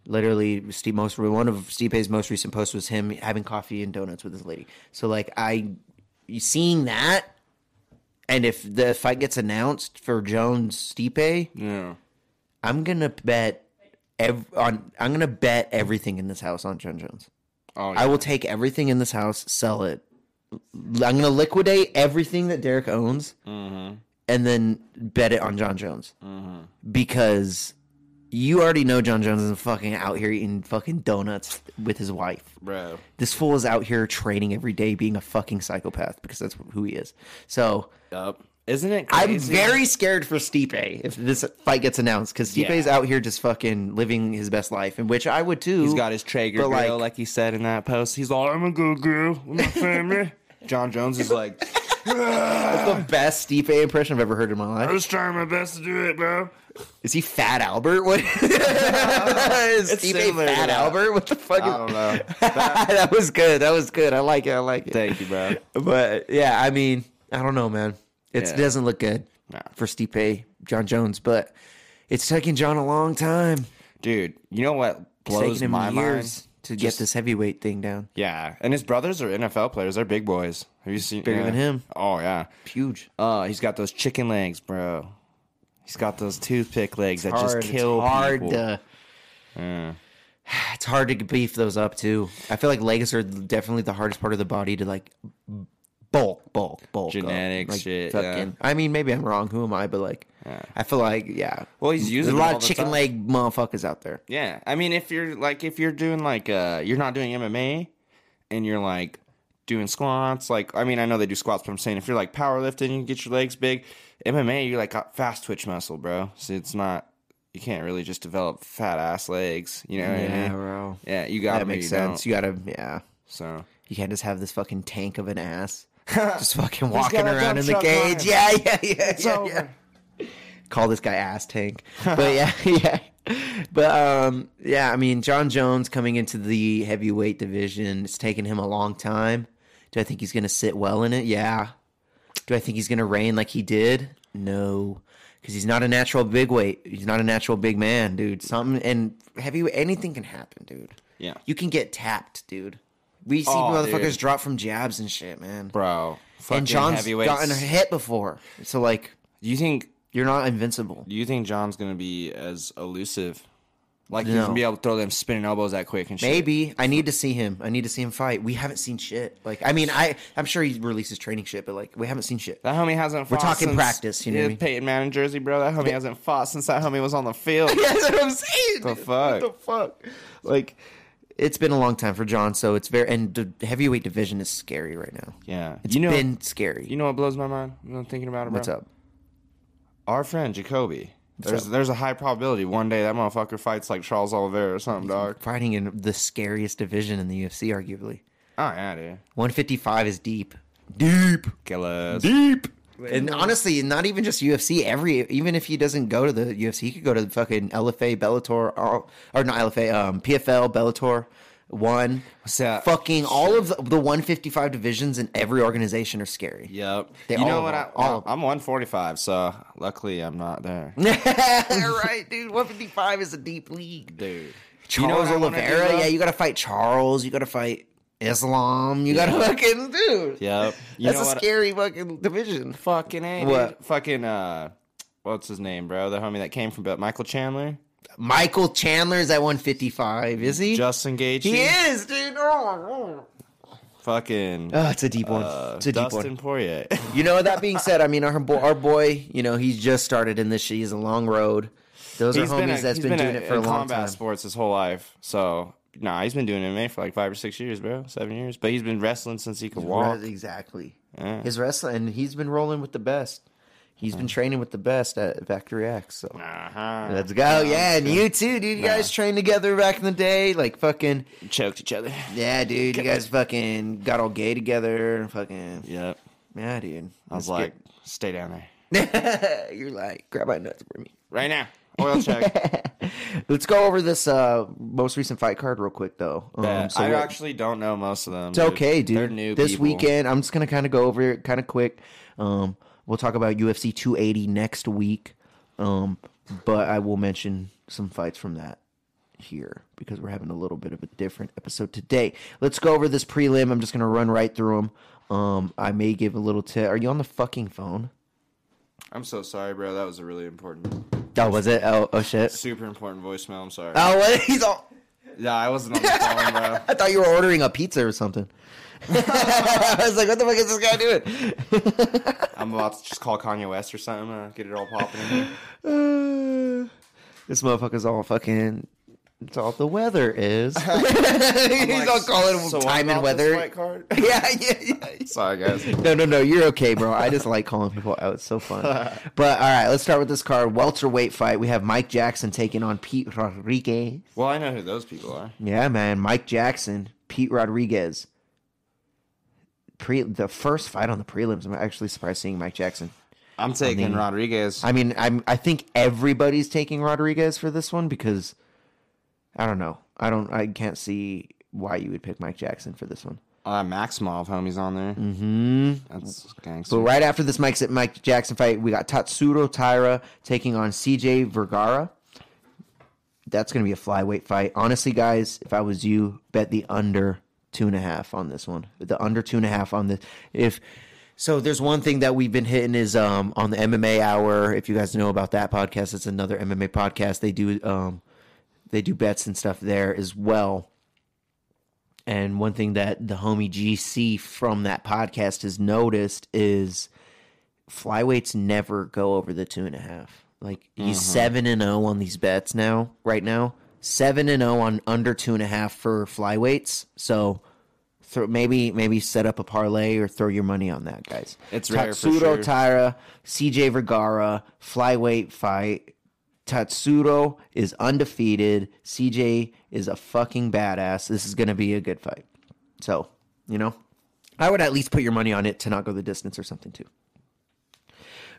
Literally, Steve most one of Stipe's most recent posts was him having coffee and donuts with his lady. So like I, seeing that, and if the fight gets announced for Jones Stipe, Yeah, I'm gonna bet ev- on. I'm gonna bet everything in this house on Jon Jones. oh, I will take everything in this house, sell it. I'm gonna liquidate everything that Derek owns, Mm-hmm. And then bet it on Jon Jones because you already know Jon Jones is fucking out here eating fucking donuts with his wife. bro. This fool is out here training every day, being a fucking psychopath because that's who he is. So Yup. Isn't it? I'm very scared for Stipe if this fight gets announced because Stipe's Yeah. out here just fucking living his best life, in which I would too. He's got his Traeger grill, like- like, he said in that post. He's like, I'm a good girl with my family. *laughs* Jon Jones is like, the best Stipe impression I've ever heard in my life. I was trying my best to do it, bro. Is he Fat Albert? What? *laughs* is It's Stipe Fat that. Albert? What the fuck? I is- don't know. *laughs* that was good. That was good. I like it. I like it. Thank you, bro. But yeah, I mean, I don't know, man. It Yeah. doesn't look good Nah. for Stipe, Jon Jones, but it's taking Jon a long time. Dude, you know what blows taking my years mind? To Just- get this heavyweight thing down. Yeah, and his brothers are NFL players. They're big boys. Have you seen Bigger yeah. than him. Oh yeah. Huge. Uh, he's got those chicken legs, bro. He's got those toothpick legs that Hard. just kill it's hard people. to. It's hard to beef those up too. I feel like legs are definitely the hardest part of the body to like bulk, bulk, bulk. Genetics like, shit, yeah. I mean, maybe I'm wrong. Who am I? But like, I feel like yeah. Well, he's using There's a lot of chicken time. leg motherfuckers out there. Yeah, I mean, if you're like, if you're doing like, uh, you're not doing MMA, and you're like doing squats, like, I mean, I know they do squats, but I'm saying if you're like powerlifting, and you get your legs big. MMA, you're like got fast twitch muscle, bro. So it's not, you can't really just develop fat ass legs. You know I Yeah, mean? bro. Yeah, you got That makes sense. You gotta yeah. So You can't just have this fucking tank of an ass *laughs* just fucking walking around in the cage. Yeah, yeah, yeah, it's yeah, over. yeah. Call this guy ass tank. *laughs* But yeah, *laughs* yeah. But um yeah, I mean Jon Jones coming into the heavyweight division, it's taken him a long time. Do I think he's gonna sit well in it? Yeah. Do I think he's gonna reign like he did? No. Because he's not a natural big weight. He's not a natural big man, dude. Something and heavyweight anything can happen, dude. Yeah. You can get tapped, dude. We see Oh, motherfuckers dude. drop from jabs and shit, man. bro, and Jon's gotten hit before. So like Do you think? You're not invincible. Do you think Jon's gonna be as elusive? Like he's No. gonna be able to throw them spinning elbows that quick and shit. Maybe. I need to see him. I need to see him fight. We haven't seen shit. Like I mean, I I'm sure he releases training shit, but like we haven't seen shit. That homie hasn't. We're fought talking since- practice, you know what I mean? Peyton Manning jersey, bro. That homie hasn't fought since that homie was on the field. *laughs* That's what I'm saying. The dude. fuck? What the fuck? Like it's been a long time for Jon, so it's very and the heavyweight division is scary right now. yeah, It's you know, been scary. you know what blows my mind? I'm thinking about it. Bro? What's up? Our friend Jacoby. There's up? there's a high probability one day that motherfucker fights like Charles Oliveira or something, dog. Fighting in the scariest division in the UFC, arguably. Oh yeah, dude. 155 is deep. Deep. Kill us. Deep. And honestly, not even just UFC. Every even if he doesn't go to the UFC, he could go to the fucking LFA, Bellator, or, or not LFA, um, PFL, Bellator, one. What's that? Fucking all of the, the 155 divisions in every organization are scary. Yep. They you know all what? I, all I'm 145, so luckily I'm not there, *laughs* right, dude. 155 is a deep league. dude. Charles what I wanna Oliveira, yeah, you got to fight Charles. You got to fight Islam. You got to fucking dude. Yep. You That's know a what? scary fucking division. Fucking a. What? dude. Fucking uh, what's his name, bro? The homie that came from Bel- Michael Chandler, Michael Chandler's at 155, is he? Justin Gaethje. he is, dude. Oh, Fucking. oh, it's a deep one. uh, it's a deep Dustin one. Poirier. You know, that being said, I mean, our boy, our boy, you know, he's just started in this shit. He's a long road. Those He's are been, homies a, that's he's been, doing a- it for a long combat time. sports his whole life. So nah, he's been doing MMA for like five or six years, bro. Seven years. But he's been wrestling since he could walk. Exactly. Yeah. His wrestling, and he's been rolling with the best. He's been training with the best at Factory X. So Uh-huh. let's go. Yeah, and you too, dude. You guys trained together back in the day, like fucking. choked each other. Yeah, dude. You guys fucking got all gay together. Fucking. Yep. Yeah, dude. I was like, stay down there *laughs* you're like, grab my nuts for me. right now. Oil check. *laughs* Let's go over this uh most recent fight card real quick, though. Um, Yeah, so I what- actually don't know most of them. It's okay, dude. They're new. this people. weekend, I'm just gonna kind of go over it kind of quick. Um, we'll talk about UFC 280 next week, um, but I will mention some fights from that here because we're having a little bit of a different episode today. Let's go over this prelim. I'm just gonna run right through them. Um, I may give a little tip. Are you on the fucking phone? I'm so sorry, bro. That was a really important, Oh, was it? Oh, oh shit. super important voicemail. I'm sorry. Oh, what? He's all. yeah, I wasn't on the phone, bro. *laughs* I thought you were ordering a pizza or something. I was like, what the fuck is this guy doing? *laughs* I'm about to just call Kanye West or something. Uh, get it all popping in here. Uh, *sighs* this motherfucker's all fucking. It's all the weather is. *laughs* *laughs* He's all calling So time and weather. card? Yeah, yeah, yeah. sorry, guys. No, no, no. You're okay, bro. I just like calling people out. It's so fun. But all right, let's start with this card. Welterweight fight. We have Mike Jackson taking on Pete Rodriguez. Well, I know who those people are. Yeah, man. Mike Jackson, Pete Rodriguez. Pre the first fight on the prelims. I'm actually surprised seeing Mike Jackson. I'm taking Rodriguez. I mean, I'm I think everybody's taking Rodriguez for this one because I don't know. I don't I can't see why you would pick Mike Jackson for this one. uh, Maximov, homie's on there. Mm-hmm. That's gangster. But right after this Mike Mike Jackson fight, we got Tatsuro Taira taking on CJ Vergara. That's going to be a flyweight fight. Honestly, guys, if I was you, bet the under two and a half on this one. The under two and a half on this. If so, there's one thing that we've been hitting is um, on the MMA Hour. If you guys know about that podcast, it's another MMA podcast. They do um, they do bets and stuff there as well. And one thing that the homie GC from that podcast has noticed is flyweights never go over the two and a half. Like he's seven and zero on these bets now. Right now, seven and zero on under two and a half for flyweights. So. Throw, maybe maybe set up a parlay or throw your money on that, guys. It's rare for Tatsuro sure. Taira, CJ Vergara, flyweight fight. Tatsuro is undefeated. CJ is a fucking badass. This is going to be a good fight. So, you know, I would at least put your money on it to not go the distance or something too.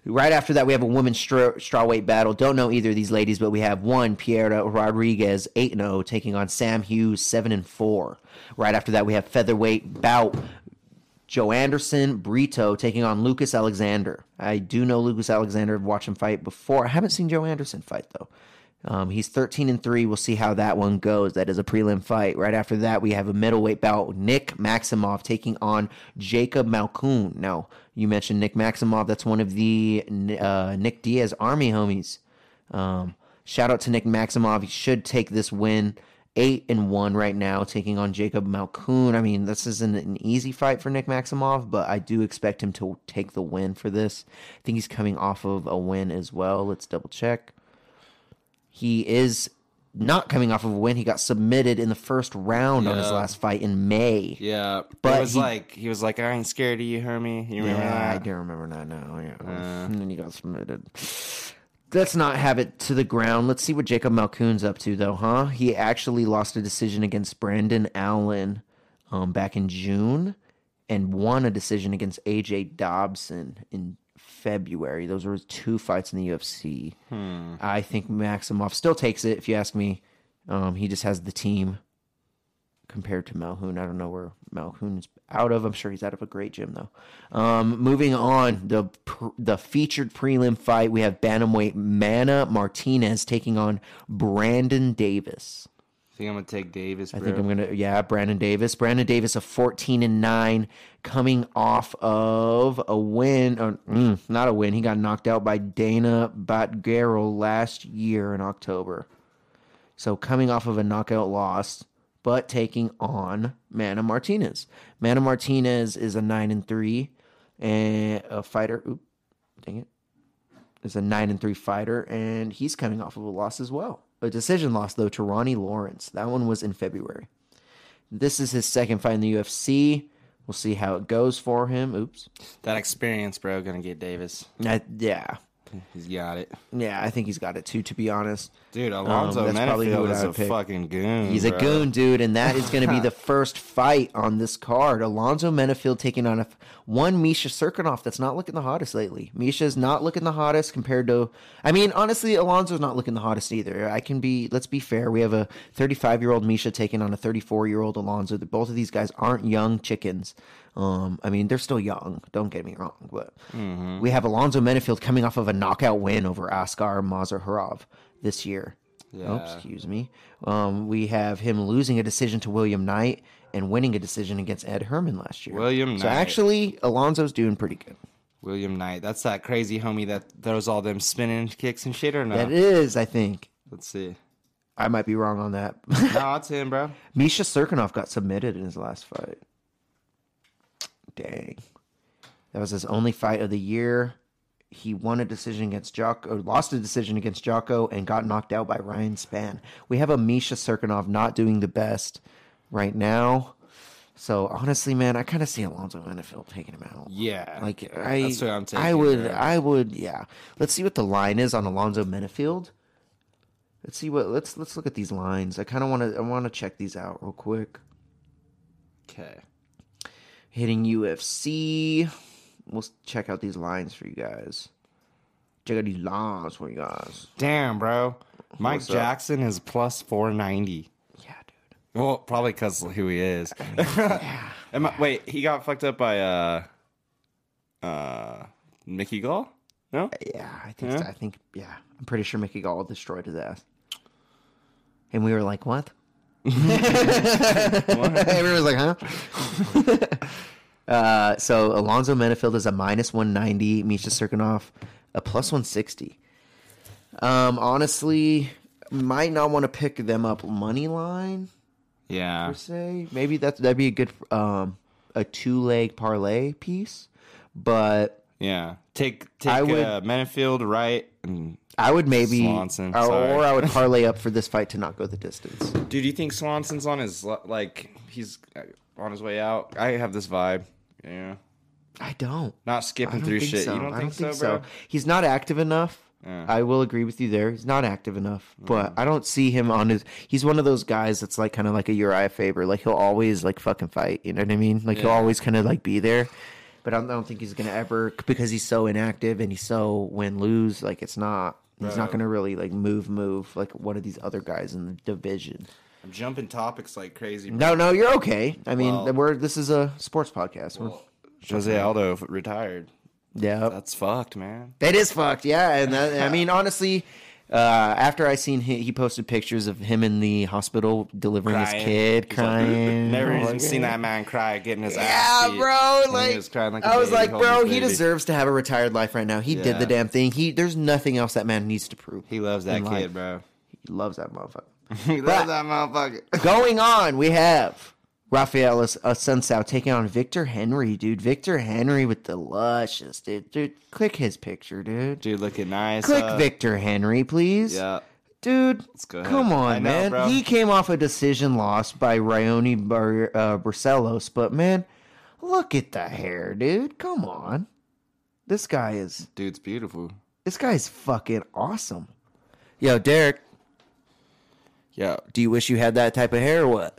Right after that, we have a women's straw, strawweight battle. Don't know either of these ladies, but we have one Piera Rodriguez, eight and zero, taking on Sam Hughes, seven and four. Right after that, we have featherweight bout. Joanderson, Brito taking on Lucas Alexander. I do know Lucas Alexander. I've watched him fight before. I haven't seen Joanderson fight though. Um, he's 13 and 3. We'll see how that one goes. That is a prelim fight. Right after that, we have a middleweight bout. Nick Maximov taking on Jacob Malkoun. Now, you mentioned Nick Maximov. That's one of the uh, Nick Diaz Army homies. Um, shout out to Nick Maximov. He should take this win. Eight and one right now, taking on Jacob Malkoun. I mean, this isn't an easy fight for Nick Maximov, but I do expect him to take the win for this. I think he's coming off of a win as well. Let's double check. He is not coming off of a win. He got submitted in the first round on his last fight in May. yeah, But it was he- like he was like, I ain't scared of you, homie. You remember Yeah, I that? do remember that now. Yeah, and then he got submitted. Let's not have it to the ground. Let's see what Jacob Malkoun's up to, though, huh? He actually lost a decision against Brendan Allen um, back in June, and won a decision against AJ Dobson in February. Those were two fights in the UFC. I think Maximov still takes it, if you ask me. Um, he just has the team compared to Malhoun. I don't know where Malhoun's out of. I'm sure he's out of a great gym though. Um, moving on, the pr- the featured prelim fight we have bantamweight Mana Martinez taking on Brandon Davis. I think I'm gonna take Davis. Bro. I think I'm gonna yeah, Brandon Davis. Brandon Davis, a 14 and nine, coming off of a win. Or, mm, not a win. He got knocked out by Dana Batgerel last year in October. So coming off of a knockout loss, but taking on Mana Martinez. Mana Martinez is a nine and three, and a fighter. Oop, dang it. Is a nine and three fighter, and he's coming off of a loss as well. A decision loss though to Ronnie Lawrence. That one was in February. This is his second fight in the UFC. We'll see how it goes for him. Oops. that experience, bro, gonna get Davis. Yeah, He's got it, yeah. I think he's got it too. To be honest, dude. Alonzo Um, probably Menifield is a pick. fucking goon. He's a goon, dude, and that is going to be the *laughs* first fight on this card. Alonzo Menifield taking on a one Misha Cirkunov that's not looking the hottest lately. Misha's not looking the hottest compared to. I mean, honestly, Alonzo's not looking the hottest either. I can be. Let's be fair. We have a 35 year old Misha taking on a 34 year old Alonzo. Both of these guys aren't young chickens. Um, I mean, they're still young. Don't get me wrong, but we have Alonzo Menifield coming off of a knockout win over Askar Mozharov this year. Oh, Yeah. excuse me. Um, we have him losing a decision to William Knight and winning a decision against Ed Herman last year. William Knight. So actually, Alonzo's doing pretty good. William Knight. That's that crazy homie that throws all them spinning kicks and shit, or no? That is, I think. Let's see. I might be wrong on that. No, it's him, bro. *laughs* Misha Cirkunov got submitted in his last fight. Dang. That was his only fight of the year. He won a decision against Jocko, or lost a decision against Jocko, and got knocked out by Ryan Spann. We have a Misha Cirkunov not doing the best right now. So honestly, man, I kind of see Alonzo Menifield taking him out. Yeah, Like I, That's what I'm taking, I would, bro. I would, yeah. Let's see what the line is on Alonzo Menifield. Let's see what. Let's let's look at these lines. I kind of want to. I want to check these out real quick. Okay. Hitting UFC. We'll check out these lines for you guys. Check out these lines for you guys. Damn, bro. Mike What's up? Jackson is plus 490. Yeah, dude. Well, probably because who he is. *laughs* Am I, wait, he got fucked up by uh, uh, Mickey Gall? No. Yeah, I think. Yeah? So. I think. Yeah, I'm pretty sure Mickey Gall destroyed his ass. And we were like, "What?" Everyone was like, "Huh?" *laughs* uh, so Alonzo Menifield is a minus 190. Misha Cirkunov a plus 160. Um, honestly, might not want to pick them up money line Yeah. per se. Maybe that's that'd be a good um a two leg parlay piece, but Yeah. Take take I would- uh, Menifield right and I would maybe Swanson, or, or I would *laughs* parlay up for this fight to not go the distance. Dude, you think Swanson's on his like he's uh, on his way out? I have this vibe. Yeah. I don't. Not skipping don't through shit. so. You don't I think, don't think so, bro? He's not active enough. Yeah. I will agree with you there. He's not active enough, but Mm-hmm. I don't see him on his. He's one of those guys that's like kind of like a Urijah Faber. Like he'll always like fucking fight. You know what I mean? Like he'll always kind of like be there. But I don't, I don't think he's gonna ever because he's so inactive and he's so win lose. Like it's not. He's not gonna really like move move like one of these other guys in the division. I'm jumping topics like crazy. Bro. No, no, you're okay. I mean, Well- we're this is a sports podcast. We're, Jose Aldo retired. yeah, That's fucked, man. That is fucked, yeah. And that, I mean, honestly, uh, after I seen he, he posted pictures of him in the hospital delivering his kid, He's like, crying. Never I'm even seen that man cry, getting his ass Yeah, beat. bro. And he Like, was crying like a I was baby, like, bro, he deserves to have a retired life right now. He did the damn thing. He there's nothing else that man needs to prove. He loves that kid, life. bro. He loves that motherfucker. *laughs* He But- loves that motherfucker. Going on, we have Rafael Assunção taking on Victor Henry, dude. Victor Henry with the luscious, dude. Dude, click his picture, dude. Dude, looking nice. Click uh, Victor Henry, please. Yeah. Dude, go come on, know, man. bro. He came off a decision loss by Raoni Bar- uh, Barcelos, but man, look at the hair, dude. Come on. This guy is Dude's beautiful. this guy's fucking awesome. Yo, Derek, Yeah. do you wish you had that type of hair or what?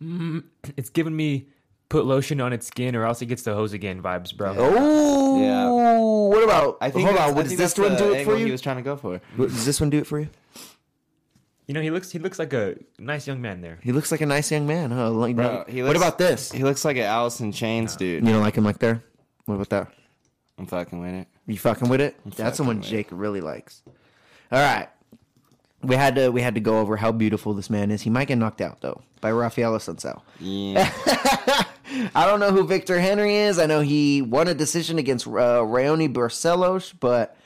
*clears throat* It's giving me put lotion on its skin or else it gets the hose again vibes, bro. Oh, Yeah. What about? I think hold on. What, does this one do it for you? He was trying to go for. What- Does this one do it for you? You know, he looks he looks like a nice young man there. He looks like a nice young man, huh? Like, Bro, he what about this? He looks like an Alice in Chains dude. You don't like him like there? What about that? I'm fucking with it. You fucking with it? That's the one with it. Jake really likes. All right. We had to we had to go over how beautiful this man is. He might get knocked out though by Rafael Assunção. Yeah. *laughs* I don't know who Victor Henry is. I know he won a decision against uh, Raoni Barcelos, but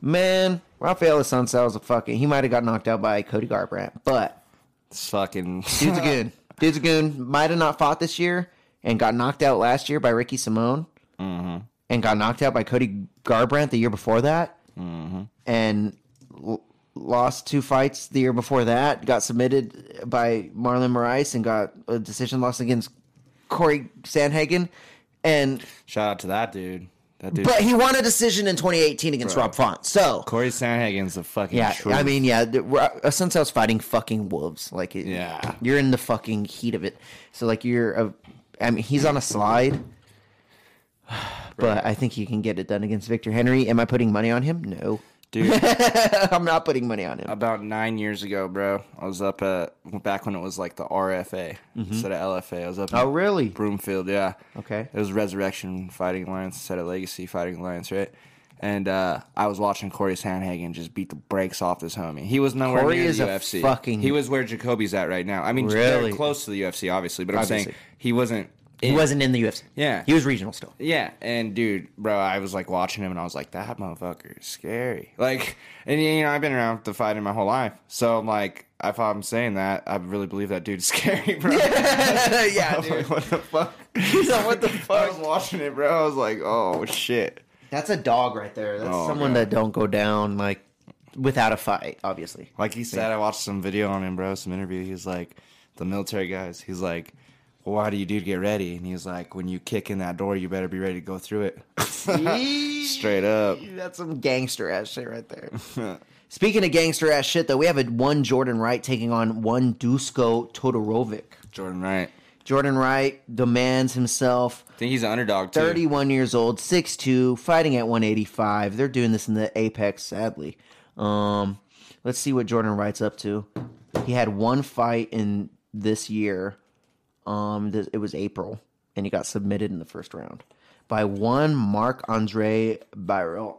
man, Rafael Assunção is a fucking. He might have got knocked out by Cody Garbrandt, but it's fucking. *laughs* dude's a goon. Dude's a goon. Might have not fought this year and got knocked out last year by Ricky Simón, and got knocked out by Cody Garbrandt the year before that, mm-hmm. and l- lost two fights the year before that. Got submitted by Marlon Moraes and got a decision loss against Corey Sandhagen, and Shout out to that dude. That dude. but he won a decision in 2018 against Rob Font. So Corey Sandhagen's a fucking. yeah, truth. I mean, yeah, uh, Since I was fighting fucking wolves. Like, it- Yeah. you're in the fucking heat of it. So like, you're a, I mean, he's on a slide, *sighs* but I think he can get it done against Victor Henry. Am I putting money on him? No, dude. *laughs* I'm not putting money on him. about nine years ago, bro. I was up at back when it was like the RFA instead of LFA. I was up. Oh, really? Broomfield, yeah. Okay. It was Resurrection Fighting Alliance instead of Legacy Fighting Alliance, right? And uh, I was watching Corey Sandhagen just beat the brakes off this homie. He was nowhere Corey near is the UFC. fucking- He was where Jacoby's at right now. I mean, Really? close to the UFC, obviously, but I'm saying he wasn't. He wasn't in the UFC. Yeah. he was regional still. Yeah, and dude, bro, I was like watching him, and I was like, that motherfucker is scary. Like, and you know, I've been around the fighting my whole life, so I'm like, if I'm saying that, I really believe that dude's *laughs* scary, bro. yeah, *laughs* was like, what the fuck? what the fuck? *laughs* I was watching it, bro. I was like, oh shit. That's a dog right there. That's Oh, someone that don't go down like without a fight. Obviously, Like he said, I watched some video on him, bro. Some interview. He's like, the military guys. He's like, well, why do you do to get ready? And he's like, when you kick in that door, you better be ready to go through it. *laughs* Straight up. That's some gangster ass shit right there. *laughs* Speaking of gangster ass shit, though, we have a one Jordan Wright taking on one Dusko Todorovic. Jordan Wright. Jordan Wright demands himself. I think he's an underdog too. 31 years old, 6'2", fighting at 185. They're doing this in the Apex, sadly. Um, let's see what Jordan Wright's up to. He had one fight in this year. Um, th- it was April, and he got submitted in the first round by one Marc Andre Barriault.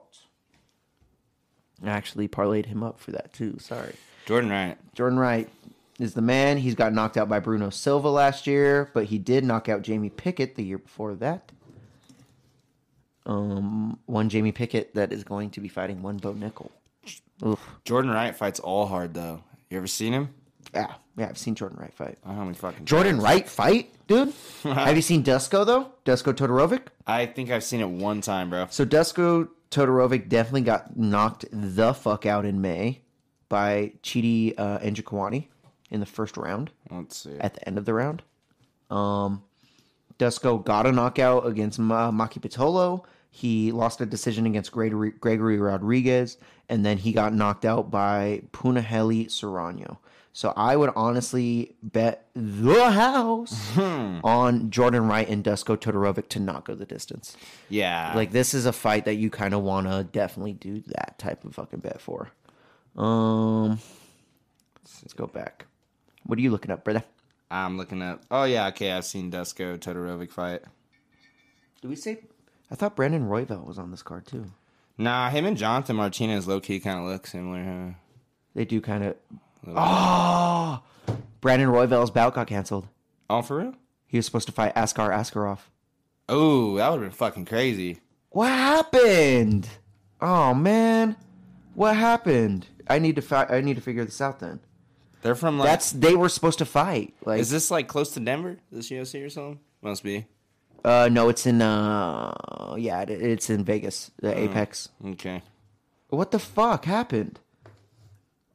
I actually parlayed him up for that too. Sorry. Jordan Wright. Jordan Wright is the man. He's got knocked out by Bruno Silva last year, but he did knock out Jamie Pickett the year before that. Um, one Jamie Pickett that is going to be fighting one Bo Nickal. Oof. Jordan Wright fights all hard though. You ever seen him? Yeah, yeah, I've seen Jordan Wright fight. I don't fucking. Jordan Wright fight, dude. *laughs* Have you seen Dusko though? Dusko Todorovic. I think I've seen it one time, bro. So Dusko Todorovic definitely got knocked the fuck out in May by Chidi uh, in the first round. Let's see. at the end of the round. Um, Dusko got a knockout against Ma- Maki Pitolo. He lost a decision against Gregory, Gregory Rodriguez, and then he got knocked out by Punahele Soriano. So I would honestly bet the house on Jordan Wright and Dusko Todorovic to not go the distance. Yeah, Like this is a fight that you kind of want to definitely do that type of fucking bet for. Um, let's go back. What are you looking up, brother? I'm looking up. Oh yeah, okay. I've seen Dusko Todorovic fight. Do we say? I thought Brandon Royval was on this card too. Nah, him and Jonathan Martinez low key kind of look similar. Huh? They do kind of. Oh, Brandon Royval's bout got canceled. Oh, for real? He was supposed to fight Askar Askarov. Oh, that would have been fucking crazy. What happened? Oh man, what happened? I need to fi- I need to figure this out. Then They're from like. that's they were supposed to fight. Like, is this like close to Denver? This UFC or something? Must be. uh, no, it's in uh, yeah, it, it's in Vegas, the Apex. Okay. What the fuck happened?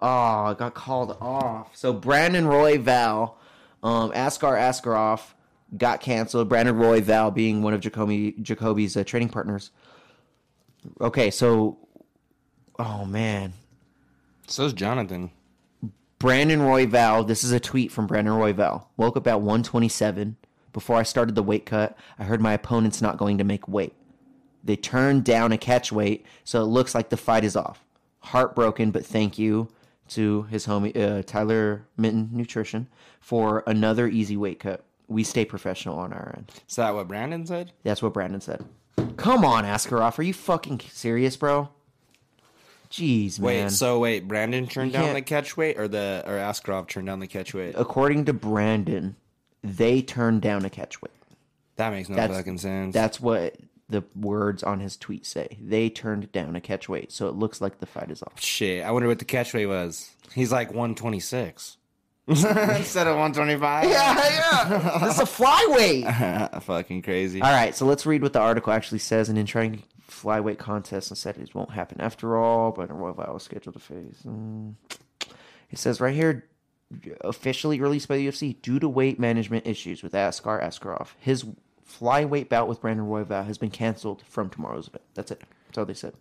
Oh, I got called off. So Brandon Royval, um, Askar Askarov got canceled. Brandon Royval being one of Jacoby Jacoby's uh, training partners. Okay, so oh man, So's Jonathan. Brandon Royval. This is a tweet from Brandon Roy Val. Woke up at 127 Before I started the weight cut, I heard my opponent's not going to make weight. They turned down a catch weight, so it looks like the fight is off. Heartbroken, but thank you to his homie uh, Tyler Minton Nutrition for another easy weight cut. We stay professional on our end. Is that what Brandon said? That's what Brandon said. Come on, Askarov. Are you fucking serious, bro? Jeez, Wait, so wait, Brandon turned down the catch weight, or the or Askarov turned down the catch weight? According to Brandon, they turned down a catch weight. That makes no That's- fucking sense. That's what the words on his tweet say. They turned down a catch weight, so it looks like the fight is off. shit. I wonder what the catch weight was. He's like one twenty six *laughs* instead of one twenty five. yeah. yeah. This is a flyweight. *laughs* fucking crazy. All right, so let's read what the article actually says. And in trying flyweight contest and said it won't happen after all, but Royal was scheduled to face. Mm. It says right here, officially released by the UFC, due to weight management issues with Askar Askarov, his flyweight bout with Brandon Royval has been canceled from tomorrow's event. That's it. That's all they said.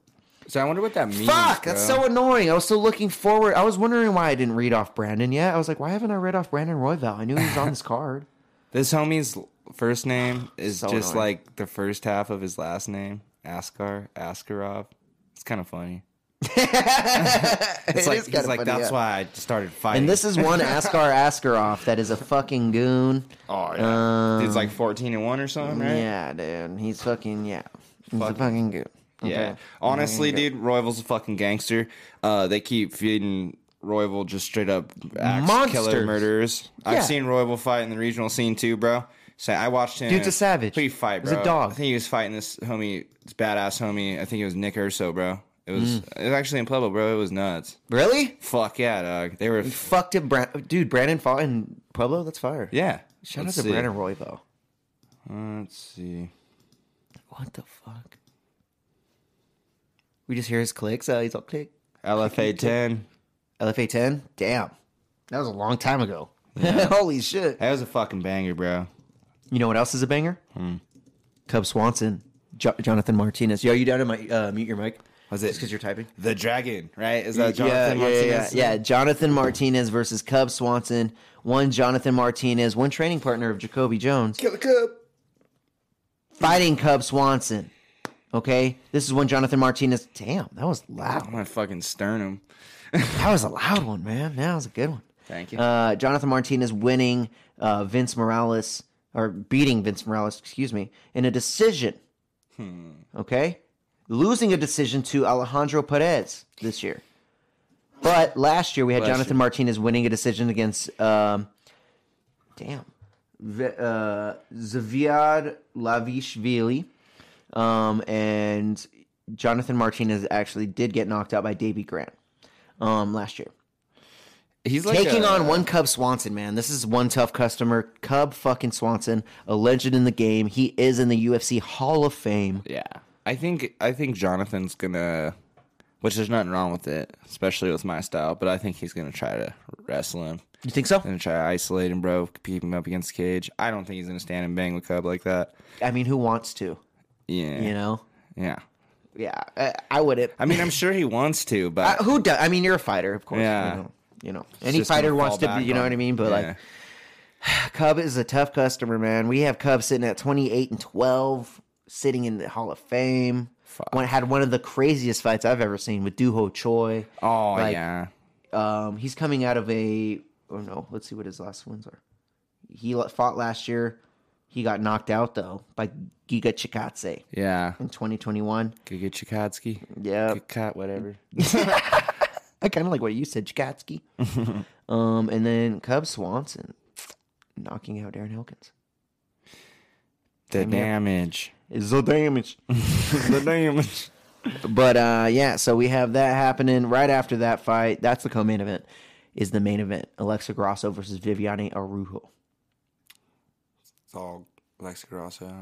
So I wonder what that means. Fuck, that's bro. so annoying. I was so looking forward. I was wondering why I didn't read off Brandon yet. I was like, why haven't I read off Brandon Royval? I knew he was on this card. *laughs* This homie's first name is So just annoying. like the first half of his last name, Askar Askarov. It's kind of funny. It's like he's like funny, that's yeah. why I started fighting. And this is one Askar *laughs* Askarov that is a fucking goon. oh yeah, Um, dude's like fourteen and one or something, right? Yeah, dude. He's fucking yeah. He's a Fucking- goon. Yeah. Honestly, dude, Royval's a fucking gangster. Uh, they keep feeding Royval just straight up axe killer murderers. Yeah. I've seen Royval fight in the regional scene too, bro. So I watched him. Dude's a savage. He fight, He's a dog. I think he was fighting this homie, this badass homie. I think it was Nick Urso, bro. It was Mm. it was actually in Pueblo, bro. It was nuts. Really? Fuck yeah, dog. They were. Fucked it, Bra- dude. Brandon fought in Pueblo. That's fire. Yeah. Shout Let's out to see. Brandon Royval. Let's see. What the fuck? We just hear his clicks. Uh, he's all click. LFA ten. LFA 10? Damn. That was a long time ago. *laughs* Holy shit. That was a fucking banger, bro. You know what else is a banger? Hmm. Cub Swanson. Jo- Jonathan Martinez. Yo, you down to my uh, mute your mic? Was it- because you're typing? The Dragon, right? Is that yeah, Jonathan yeah, yeah, Martinez? yeah, yeah. Jonathan Martinez versus Cub Swanson. One Jonathan Martinez, one training partner of Jacoby Jones, Kill the Cub. fighting Cub Swanson. Okay, this is one Jonathan Martinez. Damn, that was loud. My fucking sternum. That was a loud one, man. That was a good one. Thank you. Uh, Jonathan Martinez winning uh, Vince Morales or beating Vince Morales, excuse me, in a decision. Okay, losing a decision to Alejandro Perez this year. But last year we had Last Jonathan year. Martinez winning a decision against, um, damn, uh, Zviad Lazishvili. Um, and Jonathan Martinez actually did get knocked out by Davey Grant um, last year. He's like Taking a- on one Cub Swanson, man. This is one tough customer. Cub fucking Swanson, a legend in the game. He is in the UFC Hall of Fame. Yeah, I think I think Jonathan's gonna, which there's nothing wrong with it, especially with my style. But I think he's gonna try to wrestle him. You think so? Gonna try to isolate him, bro. Keep him up against the Cage. I don't think he's gonna stand and bang with Cub like that. I mean, who wants to? Yeah, You know? Yeah, Yeah, I, I wouldn't. I mean, I'm sure he wants to, but *laughs* Uh, who does? I mean, you're a fighter, of course. Yeah. You know, you know. any fighter wants to be. You know on- what I mean? But yeah. like, *sighs* Cub is a tough customer, man. We have Cub sitting at 28 and 12, sitting in the Hall of Fame. One had one of the craziest fights I've ever seen with Dooho Choi. oh like, yeah, Um, he's coming out of a. Oh no, let's see what his last wins are. He fought last year. He got knocked out though by Giga Chikadze yeah. in 2021. Giga Chikatsky, Yeah, cat, whatever. *laughs* I kind of like what you said, Chikatsky. *laughs* um, and then Cub Swanson knocking out Darren Elkins. The damage. It's the damage. *laughs* the damage. But uh, yeah, so we have that happening right after that fight. That's the co-main event. Is the main event Alexa Grasso versus Viviane Araújo? It's all Alexa Grosso.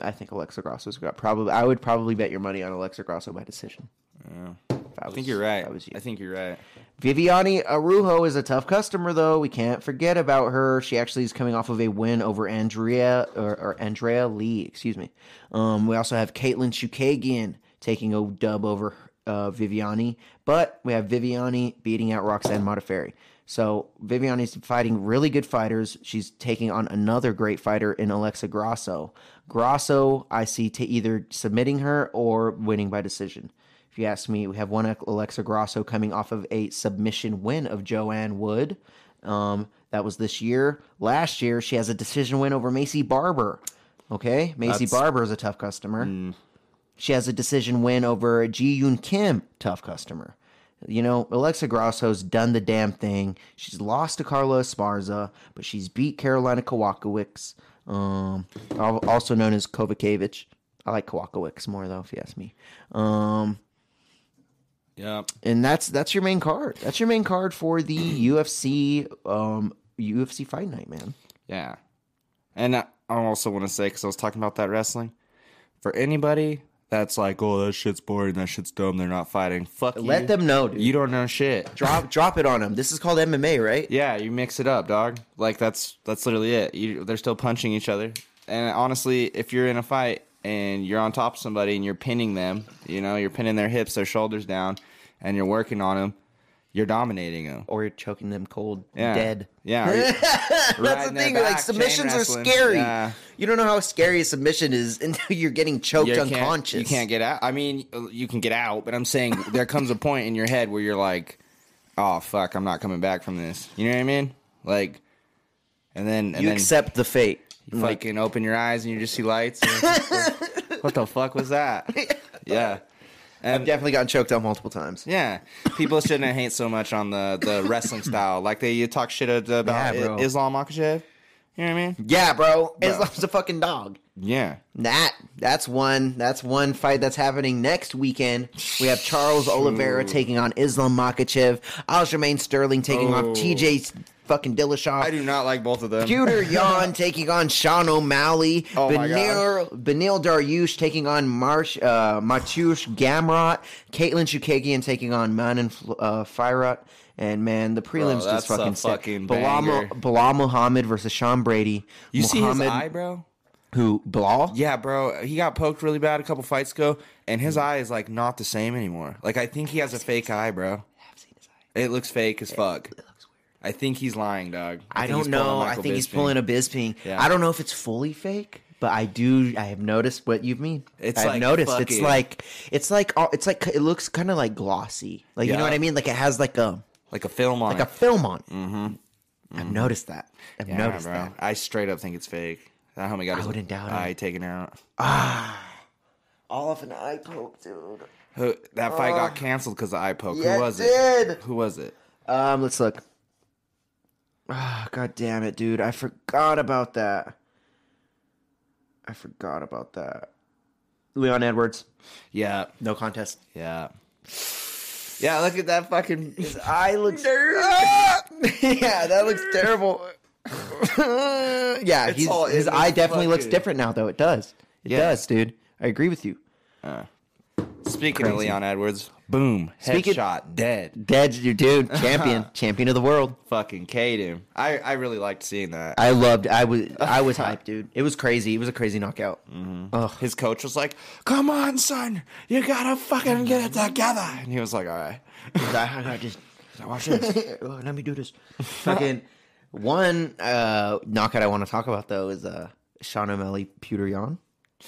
I think Alexa Grasso's got probably. I would probably bet your money on Alexa Grasso by decision. Yeah. I was- think you're right. I was you. I think you're right. Viviane Araújo is a tough customer, though. We can't forget about her. She actually is coming off of a win over Andrea or, or Andrea Lee. Excuse me. Um, we also have Katlyn Chookagian taking a dub over uh, Viviane, but we have Viviani beating out Roxanne Modafferi. So Viviani's fighting really good fighters. She's taking on another great fighter in Alexa Grasso. Grasso, I see to either submitting her or winning by decision. If you ask me, we have one Alexa Grosso coming off of a submission win of Joanne Wood. Um, that was this year. Last year, she has a decision win over Maycee Barber. Okay, Maycee That's- Barber is a tough customer. She has a decision win over Ji Yoon Kim, tough customer. You know, Alexa Grosso's done the damn thing. She's lost to Carla Esparza, but she's beat Karolina Kowalkiewicz, um, also known as Kovacevic. I like Kowalkiewicz more though, if you ask me. Um, Yep. and that's that's your main card. That's your main card for the *clears throat* UFC um, UFC Fight Night, man. Yeah. And I also want to say, because I was talking about that wrestling, for anybody that's like, oh, that shit's boring, that shit's dumb, they're not fighting, fuck Let you. them know, dude. You don't know shit. drop *laughs* drop it on them. This is called MMA, right? Yeah, you mix it up, dog. Like that's that's literally it. You, they're still punching each other. And honestly, if you're in a fight and you're on top of somebody and you're pinning them, you know, you're pinning their hips, their shoulders down, and you're working on them, you're dominating them. Or you're choking them cold, Yeah. dead. Yeah. *laughs* That's the thing. back, Like submissions are scary. Yeah. You don't know how scary a submission is *laughs* until you're getting choked You unconscious. You can't get out. I mean, you can get out, but I'm saying *laughs* there comes a point in your head where you're like, "Oh fuck, I'm not coming back from this." You know what I mean? Like, and then and You then accept the fate. You mm. fucking open your eyes and you just see lights. like, *laughs* what the fuck was that? *laughs* Yeah, I've definitely gotten choked out multiple times. yeah, people shouldn't hate so much on the the *laughs* wrestling style. Like they you talk shit about Yeah. I- Islam Makhachev. You know what I mean? Yeah, bro. Islam's a fucking dog. Yeah. That that's one that's one fight that's happening next weekend. We have Charles Oliveira taking on Islam Makhachev, Aljamain Sterling taking Oh. on TJ fucking Dillashaw. I do not like both of them. Pewter Yan *laughs* taking on Sean O'Malley. Oh my Benil, Beneil Dariush taking on Marsh, uh, Mateusz Gamrot. Katlyn Chookagian taking on Manon uh, Fiorot. And man, the prelims that's just fucking sick. fucking Belal, Mo- Belal Muhammad versus Sean Brady. You see his eye, bro? Who? Belal? Yeah, bro. He got poked really bad a couple fights ago, and his eye is like not the same anymore. Like I think he has a fake eye, bro. I have seen his eye. It looks fake as fuck. I think he's lying, dog. I, he's don't know. I think he's pulling a Bisping. Yeah. I don't know if it's fully fake, but I do. I have noticed what you mean. It's I've like noticed. It's fucking- like it's like uh, it's like it looks kind of like glossy. Like you know what I mean? Like it has like a like a film on like a film on it. Mm-hmm. I've noticed that. I've Yeah, noticed bro. that. I straight up think it's fake. That homie got his wouldn't doubt it. eye taken out. Ah, all of an eye poke, dude. Who, that fight got canceled because of eye poke. Yeah, Who was it it? did. Who was it? Um, let's look. Ah, god damn it, dude! I forgot about that. I forgot about that. Leon Edwards, Yeah, no contest. yeah, yeah. Look at that fucking. His eye looks. Ah! *laughs* yeah, that looks terrible. *laughs* yeah, he's, all his eye definitely looks different now, though. It does. It Yeah. does, dude. I agree with you. Speaking of Leon Edwards, boom, Speaking- headshot, dead. Dead, your dude. *laughs* Champion, champion of the world. Fucking him. I I really liked seeing that. I loved. I was. I was *laughs* hyped, dude. It was crazy. It was a crazy knockout. Ugh. His coach was like, "Come on, son, you gotta fucking get it together." And he was like, "All right." I, I just Watch this. *laughs* Oh, let me do this. Fucking one uh, knockout I want to talk about though is uh, Sean O'Malley Pewter Yan.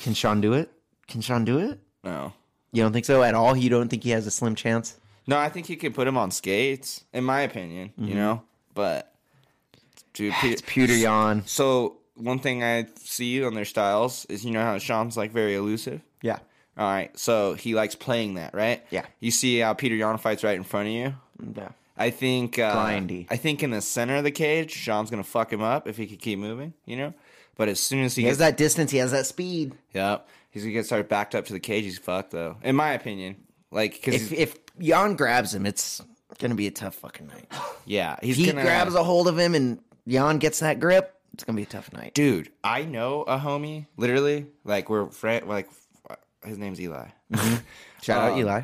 Can Sean do it? Can Sean do it? No, You don't think so at all? You don't think he has a slim chance? no, I think you could put him on skates, in my opinion. You mm-hmm. know, but dude, ah, Pe- It's Pewter Yan. So one thing I see on their styles is you know how Sean's like very elusive. Yeah. All right, so he likes playing that, right? Yeah. You see how Petr Yan fights right in front of you. Mm, yeah. I think uh, Grindy. I think in the center of the cage, Sean's gonna fuck him up if he could keep moving. You know, but as soon as he, He has gets that distance. He has that speed. Yep. He's gonna get started backed up to the cage. He's fucked though, in my opinion. Like, because If if Yan grabs him, it's gonna be a tough fucking night. *gasps* yeah, he's He gonna grabs a hold of him and Yan gets that grip. It's gonna be a tough night. dude. I know a homie, literally. Like we're friend. Like his name's Eli. *laughs* Shout out Um, Eli.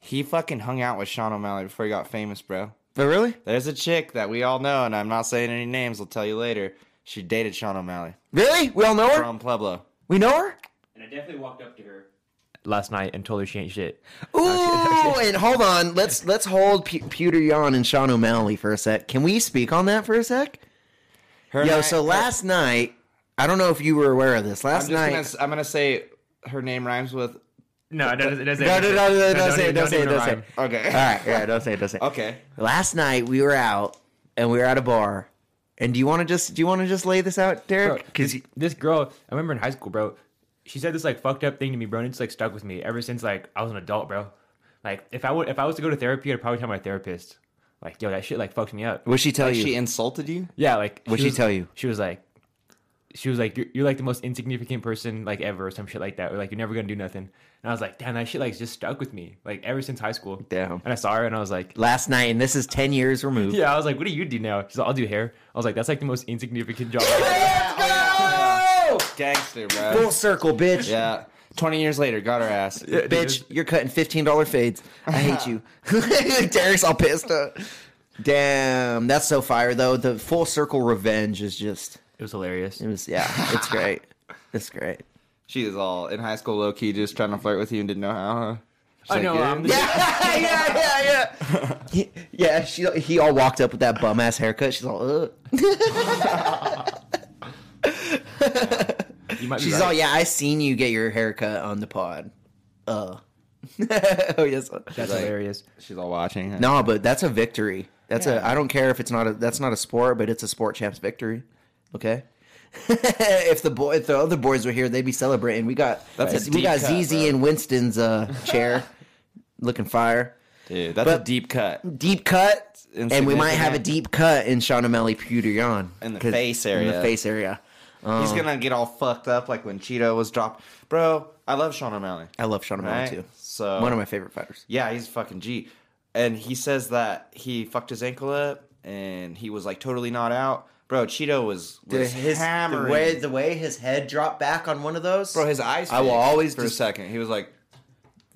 He fucking hung out with Sean O'Malley before he got famous, bro. But really, There's a chick that we all know, and I'm not saying any names. I'll tell you later. She dated Sean O'Malley really, we all know her. from Pueblo. We know her. And I definitely walked up to her. last night and told her she ain't shit. Ooh, *laughs* and hold on. Let's let's hold P- Petr Yan and Sean O'Malley for a sec. Can we speak on that for a sec? Her Yo, ni- so her- last night, I don't know if you were aware of this. I'm Last just night, gonna s- I'm gonna say her name rhymes with. No, it doesn't. It doesn't No, no, no, no, don't say it, don't say it, even don't say rhyme. it. Okay. all right, yeah, don't say it, don't say it. Okay. Last night we were out and we were at a bar. And do you want to just do you want to just lay this out, Bro, Derek? this, Because this girl, I remember in high school, bro. She said this like fucked up thing to me, bro, and it's like stuck with me ever since like I was an adult, bro. Like if I would, if I was to go to therapy, I'd probably tell my therapist, like, yo, that shit like fucked me up. what she tell Like you? she insulted you. Yeah, like What'd she was- tell you? She was like, she was like, you're, you're like the most insignificant person like ever, or some shit like that, or like you're never gonna do nothing. And I was like, damn, that shit like just stuck with me, like ever since high school. Damn. And I saw her, and I was like, Last night, and this is ten years removed. yeah, I was like, what do you do now? She's like, I'll do hair. I was like, that's like the most insignificant job. *laughs* Gangster, bro. Full circle, bitch. Yeah. 20 years later, got her ass. Bitch, you're cutting fifteen dollar fades. I hate you. *laughs* Derek's all pissed. Up. Damn, that's so fire though. The full circle revenge is just. It was hilarious. It was yeah. It's *laughs* great. It's great. She was all in high school, low key, just trying to flirt with you and didn't know how. Huh? She's I like, know, "Yeah." I'm the- Yeah, *laughs* yeah, yeah, yeah. He, yeah, she he all walked up with that bum ass haircut. She's all, Ugh. You might be she's right. all, yeah. I seen you get your haircut on the pod. Uh. *laughs* oh yes. That's like- hilarious. She's all watching. No, but that's a victory. That's a. Yeah. I don't care if it's not a. That's not a sport, but it's a sport champs victory. Okay. *laughs* if the boy, if the other boys were here, they'd be celebrating. We got That's a we deep got cut, ZZ bro. and Winston's uh, chair, *laughs* looking fire. Dude, that's But- a deep cut. Deep cut, and we might have a Insignificant. deep cut in Sean O'Malley Petr Yan In the face area. In the area. face area. He's uh-huh. gonna get all fucked up like when Chito was dropped. Bro, I love Sean O'Malley. I love Sean O'Malley Right? too. So One of my favorite fighters. Yeah, he's fucking G. And he says that he fucked his ankle up and he was like totally not out. Bro, Chito was, was hammering. the way the way his head dropped back on one of those. Bro, his eyes. I will always for a second. He was like,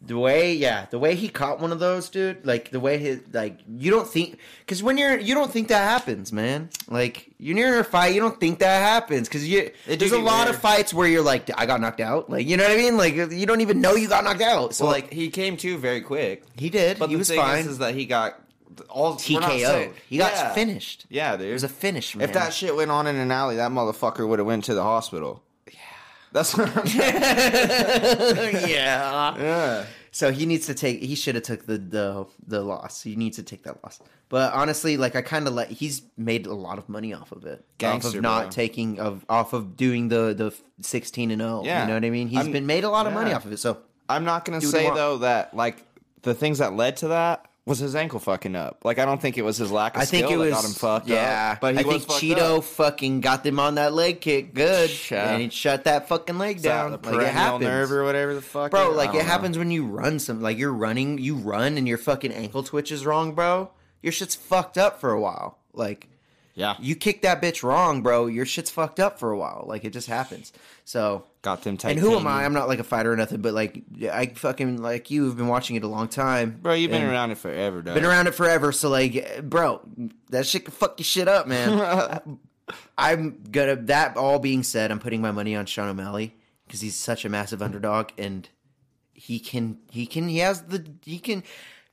the way yeah the way he caught one of those dude like the way his like you don't think because when you're you don't think that happens man like you're near a fight you don't think that happens because you It there's a lot weird. of fights where you're like i got knocked out like you know what i mean like you don't even know you got knocked out so well, like he came to very quick. he did But he the was thing fine Is, is that he got all tko'd he got Yeah. finished Yeah, dude. it was a finish man If that shit went on in an alley, that motherfucker would have went to the hospital. That's what I'm *laughs* yeah *laughs* Yeah, So he needs to take. He should have took the the the loss. He needs to take that loss. But honestly, like I kind of like he's made a lot of money off of it. Gangster, off of not bro. taking of off of doing the the sixteen and oh. zero. Yeah. You know what I mean? He's I'm- been made a lot of money yeah. off of it. So I'm not Do what you say want. though that like the things that led to that was his ankle fucking up. Like I don't think it was his lack of I think skill it was that got him fucked yeah. up. But he I think Chito up. fucking got them on that leg kick good, Yeah. and he shut that fucking leg down. Like it happens. nerve or whatever the fuck. Bro, I like it know. happens when you run some like you're running, you run and your fucking ankle twitches wrong, bro. Your shit's fucked up for a while. Like Yeah, you kick that bitch wrong, bro, your shit's fucked up for a while. Like it just happens. So got them tight. and who am I? I'm not like a fighter or nothing, but like I fucking like you have been watching it a long time. Bro, you've been around it forever, dog. Been around it forever, so like bro, that shit can fuck your shit up, man. *laughs* I'm gonna that all being said, I'm putting my money on Sean O'Malley because he's such a massive underdog and he can he can he has the he can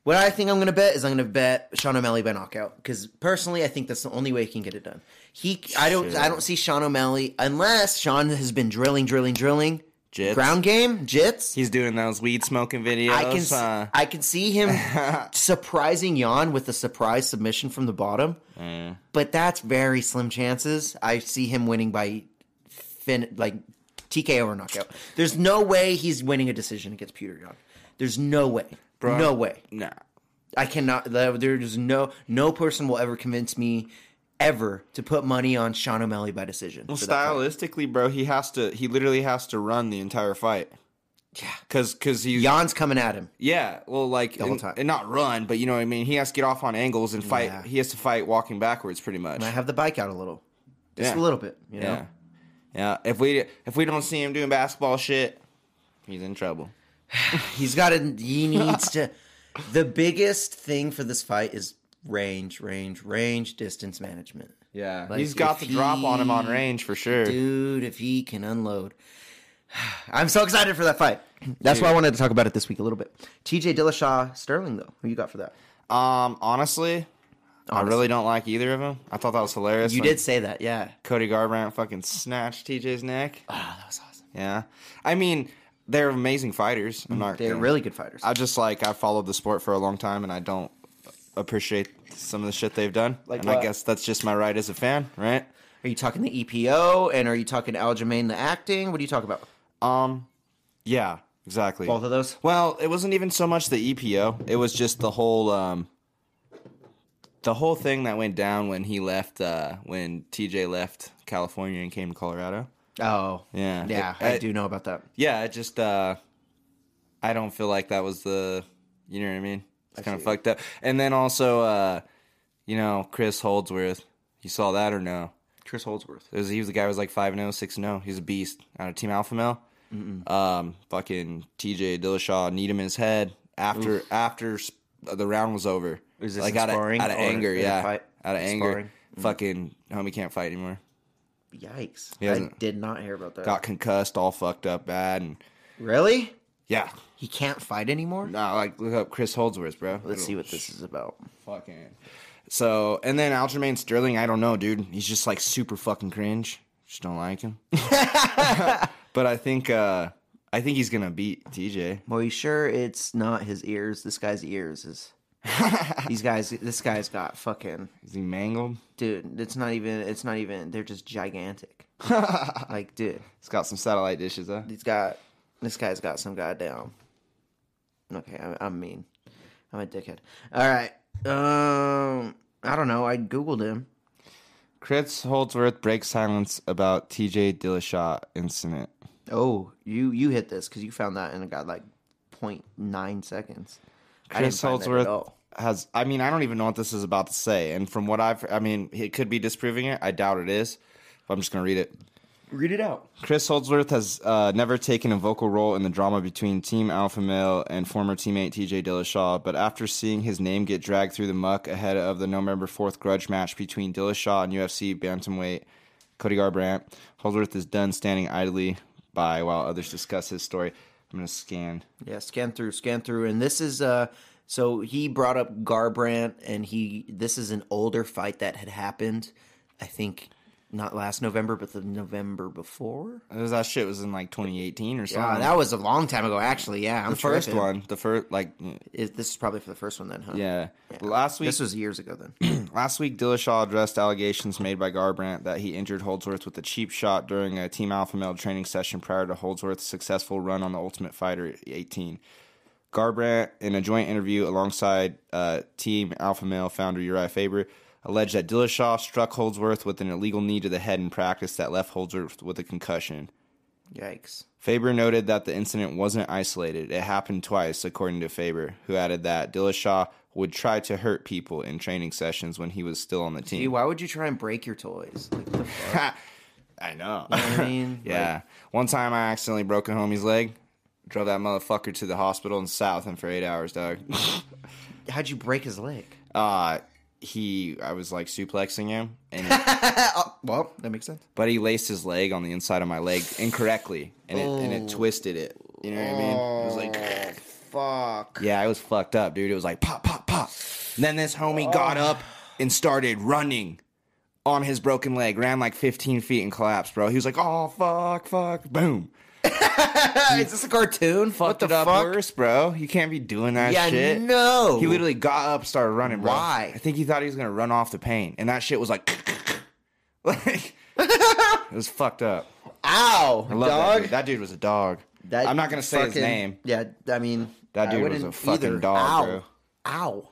what I think I'm gonna bet is I'm gonna bet Sean O'Malley by knockout because personally I think that's the only way he can get it done. He I don't I don't see Sean O'Malley unless Sean has been drilling drilling drilling Jits. ground game jits. He's doing those weed smoking videos. I can uh, I can see him *laughs* surprising Yan with a surprise submission from the bottom, eh. but that's very slim chances. I see him winning by fin like TKO or knockout. There's no way he's winning a decision against Petr Yan. There's no way. Bro. No way. Nah. I cannot. There's no no person will ever convince me ever to put money on Sean O'Malley by decision. Well, for that fight. stylistically, bro, he has to. He literally has to run the entire fight. Yeah, because because he's Yan's coming at him. yeah. Well, like whole and, time. and not run, but you know what I mean. He has to get off on angles and fight. Yeah. He has to fight walking backwards, pretty much. And I have the bike out a little, just Yeah. a little bit. You know. Yeah, yeah. If we if we don't see him doing basketball shit, he's in trouble. *sighs* He's got to. He needs to. The biggest thing for this fight is range, range, range, distance management. Yeah, Like, he's got the drop on him on range for sure. Dude, if he can unload. *sighs* I'm so excited for that fight. That's why I wanted to talk about it this week a little bit. TJ Dillashaw Sterling though, who you got for that? Um, honestly, I really don't like either of them. I thought that was hilarious. You did say that, yeah. Cody Garbrandt fucking snatched TJ's neck. Ah, that was awesome. Yeah, I mean they're amazing fighters. I'm not. They're gonna- really good fighters. I just like I followed the sport for a long time, and I don't appreciate some of the shit they've done. Like and I guess that's just my right as a fan, right? Are you talking the EPO and are you talking Aljamain the acting? What do you talk about? Um, yeah, exactly. Both of those? Well, it wasn't even so much the EPO. It was just the whole um the whole thing that went down when he left uh when TJ left California and came to Colorado. Oh, Yeah. yeah. It- I it- do know about that. Yeah, it just uh I don't feel like that was the you know what I mean? It's kind of fucked up. And then also uh you know, Chris Holdsworth. You saw that or no? Chris Holdsworth. It was, he was the guy who was like 5 0, 6 0. He's a beast out of Team Alpha Male. Um, fucking TJ Dillashaw kneed him in his head after after s- the round was over. Is this like out of, out of anger? Yeah, fight? out of anger. Sparring? Fucking homie can't fight anymore. Yikes. I did not hear about that. Got concussed, all fucked up bad, and Really? yeah. He can't fight anymore? No, like look up Chris Holdsworth, bro. Let's see what this is about. Fucking. So and then Aljamain Sterling, I don't know, dude. He's just like super fucking cringe. Just don't like him. *laughs* but I think uh I think he's gonna beat TJ. Well, you sure it's not his ears? This guy's ears is. *laughs* These guys, this guy's got fucking Is he mangled? dude. It's not even. It's not even. They're just gigantic. *laughs* like, dude, He's got some satellite dishes, huh? he's got. This guy's got some goddamn. Okay, I'm, I'm mean. I'm a dickhead. All right. Um, I don't know. I googled him. Chris Holdsworth breaks silence about TJ Dillashaw incident. Oh, you you hit this because you found that and it got like 0.9 seconds. I Chris find that at Holdsworth has. I mean, I don't even know what this is about to say. And from what I've, I mean, it could be disproving it. I doubt it is. But I'm just gonna read it. Read it out. Chris Holdsworth has uh, never taken a vocal role in the drama between Team Alpha Male and former teammate TJ Dillashaw, but after seeing his name get dragged through the muck ahead of the November 4th grudge match between Dillashaw and UFC bantamweight Cody Garbrandt, Holdsworth is done standing idly by while others discuss his story. I'm going to scan. Yeah, scan through, scan through, and this is uh. So he brought up Garbrandt, and he this is an older fight that had happened. I think not last November, but the November before. It was- That shit was in like 2018 or something. Yeah, that was a long time ago. Actually, yeah, I'm the first tripping. one. The first, like, Is, this is probably for the first one then, huh? yeah. Last week, This was years ago then. *clears throat* Last week, Dillashaw addressed allegations made by Garbrandt that he injured Holdsworth with a cheap shot during a Team Alpha Male training session prior to Holdsworth's successful run on the Ultimate Fighter 18. Garbrandt, in a joint interview alongside uh, Team Alpha Male founder Urijah Faber, alleged that Dillashaw struck Holdsworth with an illegal knee to the head in practice that left Holdsworth with a concussion. Yikes. Faber noted that the incident wasn't isolated. It happened twice, according to Faber, who added that Dillashaw would try to hurt people in training sessions when he was still on the Gee, team. why would you try and break your toys? Like, the *laughs* fuck? I know. You know what I mean? *laughs* yeah. One time I accidentally broke a homie's leg. Drove that motherfucker to the hospital in South and for eight hours, dog. *laughs* How'd you break his leg? uh he I was like suplexing him and *laughs* oh, well, that makes sense. but he laced his leg on the inside of my leg incorrectly and it and it oh. twisted it. You know what I mean? It was like oh, Fuck. Yeah, it was fucked up, dude. It was like pop, pop, pop. And then this homie got oh. up and started running on his broken leg, ran like 15 feet and collapsed, bro. He was like, oh, fuck, fuck, boom. *laughs* Is this a cartoon? Fucked what it the up fuck? worse, bro. You can't be doing that Yeah, shit. no. He literally got up, started running, bro. Why? I think he thought he was going to run off the pain. And that shit was like, *laughs* like, *laughs* it was fucked up. Ow, I love that dog. dude. That dude was a dog. That I'm not going to say his name. Yeah, I mean, That dude was a fucking either. dog, Ow. bro. Ow.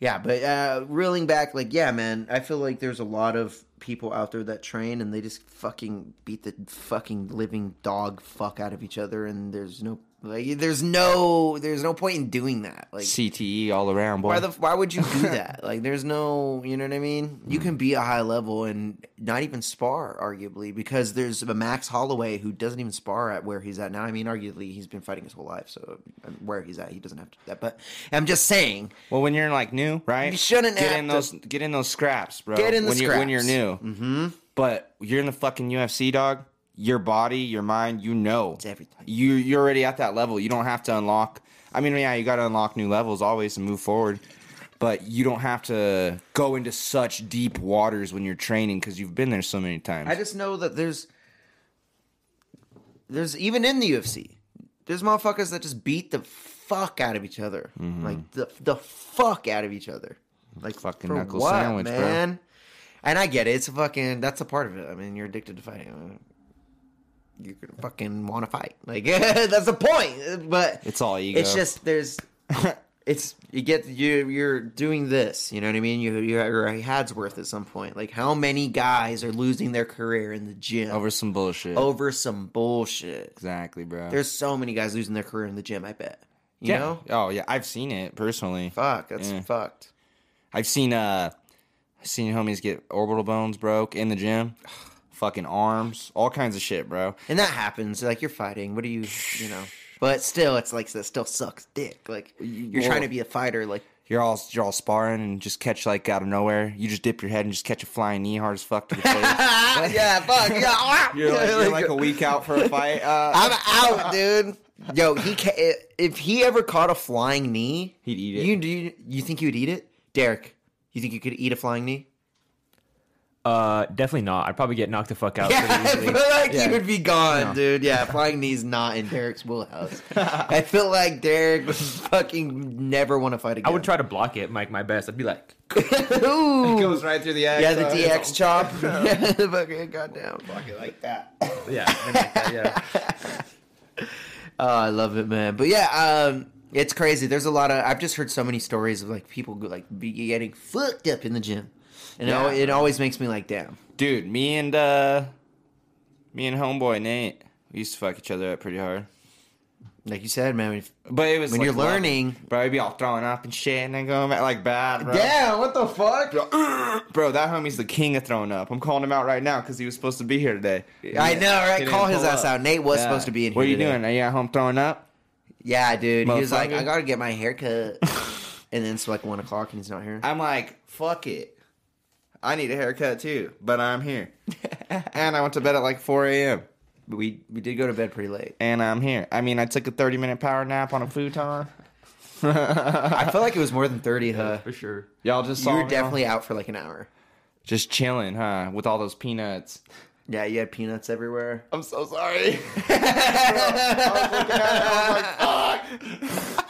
Yeah, but uh, reeling back, like, yeah, man, I feel like there's a lot of people out there that train and they just fucking beat the fucking living dog fuck out of each other, and there's no like, there's no, there's no point in doing that. Like, CTE all around, boy. why the why would you do *laughs* that? like, there's no, you know what I mean. You can be a high level and not even spar, arguably, because there's a Max Holloway who doesn't even spar at where he's at now. I mean, arguably, he's been fighting his whole life, so um, where he's at, he doesn't have to do that. But I'm just saying, Well, when you're like new, right? You shouldn't get have in to- those get in those scraps, bro. Get in the when You're, when you're new, mm-hmm. but you're in the fucking UFC, dog. Your body, your mind, you know. It's everything. You you're already at that level. You don't have to unlock. I mean, yeah, you got to unlock new levels always and move forward. But you don't have to go into such deep waters when you're training because you've been there so many times. I just know that there's there's even in the UFC, there's motherfuckers that just beat the fuck out of each other, mm-hmm. like the the fuck out of each other, like Fucking knuckle what, sandwich, bro. man. And I get it. It's a fucking. That's a part of it. I mean, you're addicted to fighting. You're gonna fucking want to fight. Like *laughs* that's the point. But It's all ego. It's just there's. *laughs* It's you get you you're doing this. You know what I mean. You you're a Holdsworth at some point. Like how many guys are losing their career in the gym over some bullshit. over some bullshit? exactly, bro. There's so many guys losing their career in the gym. I bet. You yeah. know. Oh yeah, I've seen it personally. Fuck. That's Yeah. fucked. I've seen uh, I've seen homies get orbital bones broke in the gym. *sighs* *sighs* Fucking arms, all kinds of shit, bro. And that happens. Like you're fighting. What do you? You know. *sighs* But still, it's like that still sucks dick. Like you're Well- trying to be a fighter. Like You're all you're all sparring and just catch like out of nowhere. You just dip your head and just catch a flying knee hard as fuck to the face. *laughs* yeah, fuck yeah. *laughs* you're like you're *laughs* like a week out for a fight. Uh, I'm out, dude. Yo, he ca- if he ever caught a flying knee, He'd eat it. You do you, you think he would eat it, Derek? You think you could eat a flying knee? Uh, definitely not. I'd probably get knocked the fuck out Yeah, *laughs* I feel like Yeah. he would be gone, No. dude. Yeah, *laughs* flying knees not in Derek's wheelhouse. *laughs* I feel like Derek would fucking never want to fight again. I would try to block it, Mike, my best. I'd be like, Ooh. It goes right through the X. Yeah, the uh, DX chop. yeah, the fucking goddamn. Fucking like that. yeah, like that, yeah. Oh, I love it, man. But yeah, um, it's crazy. There's a lot of. I've just heard so many stories of like people like be getting fucked up in the gym, and it, Yeah. it always makes me like, damn. Dude, me and uh, me and homeboy Nate, we used to fuck each other up pretty hard. Like you said, man. If, But it was When like you're learning- bro. I'd be all throwing up and shit, and then going back like bad, bro. Damn, what the fuck? Bro, *clears throat* that homie's the king of throwing up. I'm calling him out right now because he was supposed to be here today. I know, right? Call his ass up. out. Nate was Yeah. supposed to be in here. What are you today. doing? Are you at home throwing up? Yeah, dude. He was like, I gotta get my hair cut. *laughs* and then it's like one o'clock and he's not here. I'm like, fuck it. I need a haircut too, but I'm here. *laughs* and I went to bed at like 4 a.m. But we we did go to bed pretty late. and I'm here. I mean, I took a 30 minute power nap on a futon. *laughs* I felt like it was more than thirty, huh? for sure. Y'all just You saw were me definitely out for like an hour. just chilling, huh? With all those peanuts. Yeah, you had peanuts everywhere. I'm so sorry. *laughs* I was looking at it, I was like, fuck.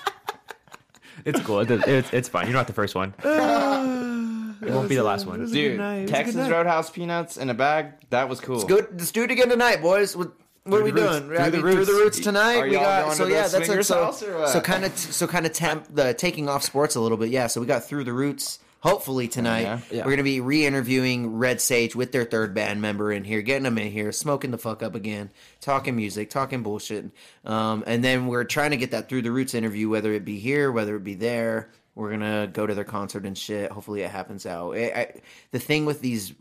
It's cool. It- It's, it's fine. You're not the first one. *sighs* It won't be the last one. Dude, night. It was a good Texas. Roadhouse peanuts in a bag. That was cool. Let's go. Let's do it again tonight, boys. What, what are we roots. doing? Through I the mean, through roots. the roots tonight. Are we y'all got going so to the yeah. That's a, swingers so, house or what? so kind of so kind of temp the taking off sports a little bit. Yeah. So we got through the roots. Hopefully tonight Yeah. Yeah. we're gonna be re-interviewing Red Sage with their third band member in here, getting them in here, smoking the fuck up again, talking music, talking bullshit, um, and then we're trying to get that through the roots interview, whether it be here, whether it be there. We're gonna go to their concert and shit. Hopefully it happens out. I, I, the thing with these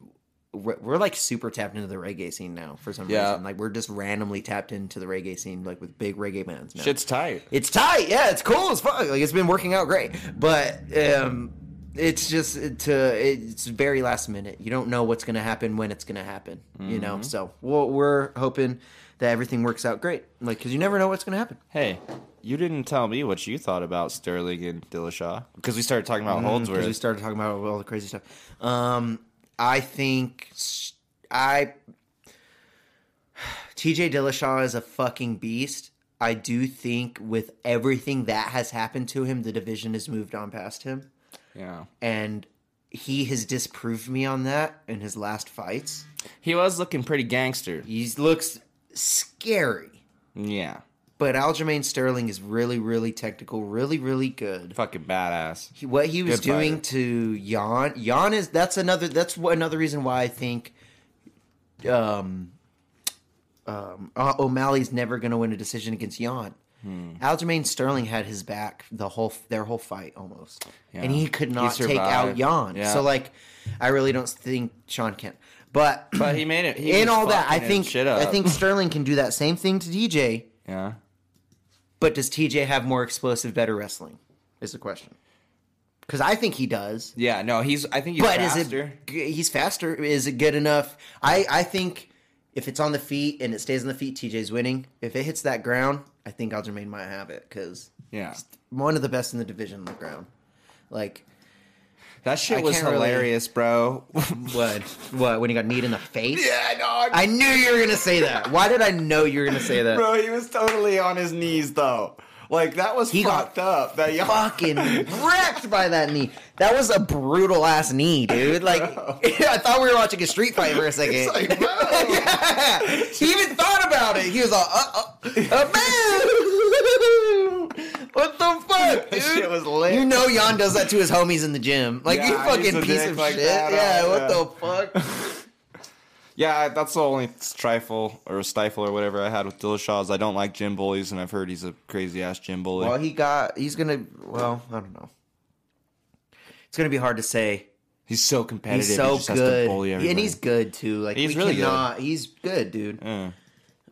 we're, we're like super tapped into the reggae scene now for some Yeah. reason. Like we're just randomly tapped into the reggae scene, like with big reggae bands. Now. Shit's tight. it's tight, yeah, it's cool as fuck. Like it's been working out great, but um, it's just to it's very last minute. You don't know what's gonna happen when it's gonna happen. You know, Mm-hmm. so we're, we're hoping that everything works out great. Like because you never know what's gonna happen. Hey, you didn't tell me what you thought about Sterling and Dillashaw because we started talking about because Holdsworth. we started talking about all the crazy stuff. Um, I think I *sighs* TJ Dillashaw is a fucking beast. I do think with everything that has happened to him, the division has moved on past him, yeah, and he has disproved me on that in his last fights. he was looking pretty gangster. He looks scary, Yeah, but Aljamain Sterling is really, really technical, really, really good. fucking badass. He, what he was Good doing fighter. to Yan, Yan is that's another that's another reason why I think um um O'Malley's never going to win a decision against Yan. Hmm. Aljamain Sterling had his back the whole their whole fight almost, Yeah. and he could He not take out. Yan. Yeah. So like, I really don't think Sean can. But But he made it. He in all that, I think I think Sterling can do that same thing to TJ. Yeah, But does TJ have more explosive, better wrestling? Is the question. Because I think he does. yeah. No, he's. I think he's but faster. is it? He's faster. Is it good enough? I I think If it's on the feet and it stays on the feet, TJ's winning. If it hits that ground, I think Aljamain might have it because Yeah. one of the best in the division on the ground. Like That shit I was can't really- hilarious, bro. *laughs* what? what when he got kneed in the face? yeah, dog. I knew you were gonna say that. Why did I know you were gonna say that? Bro, he was totally on his knees though. Like that was He got fucked up. That y'all Fucking *laughs* wrecked by that knee. That was a brutal ass knee, dude. Like *laughs* I thought we were watching a street fight for a second. Like, bro. Yeah. He even thought about it. He was like, uh, uh, uh, man. What the fuck, *laughs* That shit dude? was lit. You know Yan does that to his homies in the gym. Like, you Yeah, he's fucking a piece dick of like shit. that, yeah, uh, what yeah. the fuck? *laughs* Yeah, that's the only trifle or stifle or whatever I had with Dillashaw is I don't like gym bullies, and I've heard he's a crazy ass gym bully. Well, he got, he's gonna, well, I don't know. It's gonna be hard to say. he's so competitive. He's so he just has to good, bully and he's good too. Like He's we really good. cannot. He's good, dude. Yeah.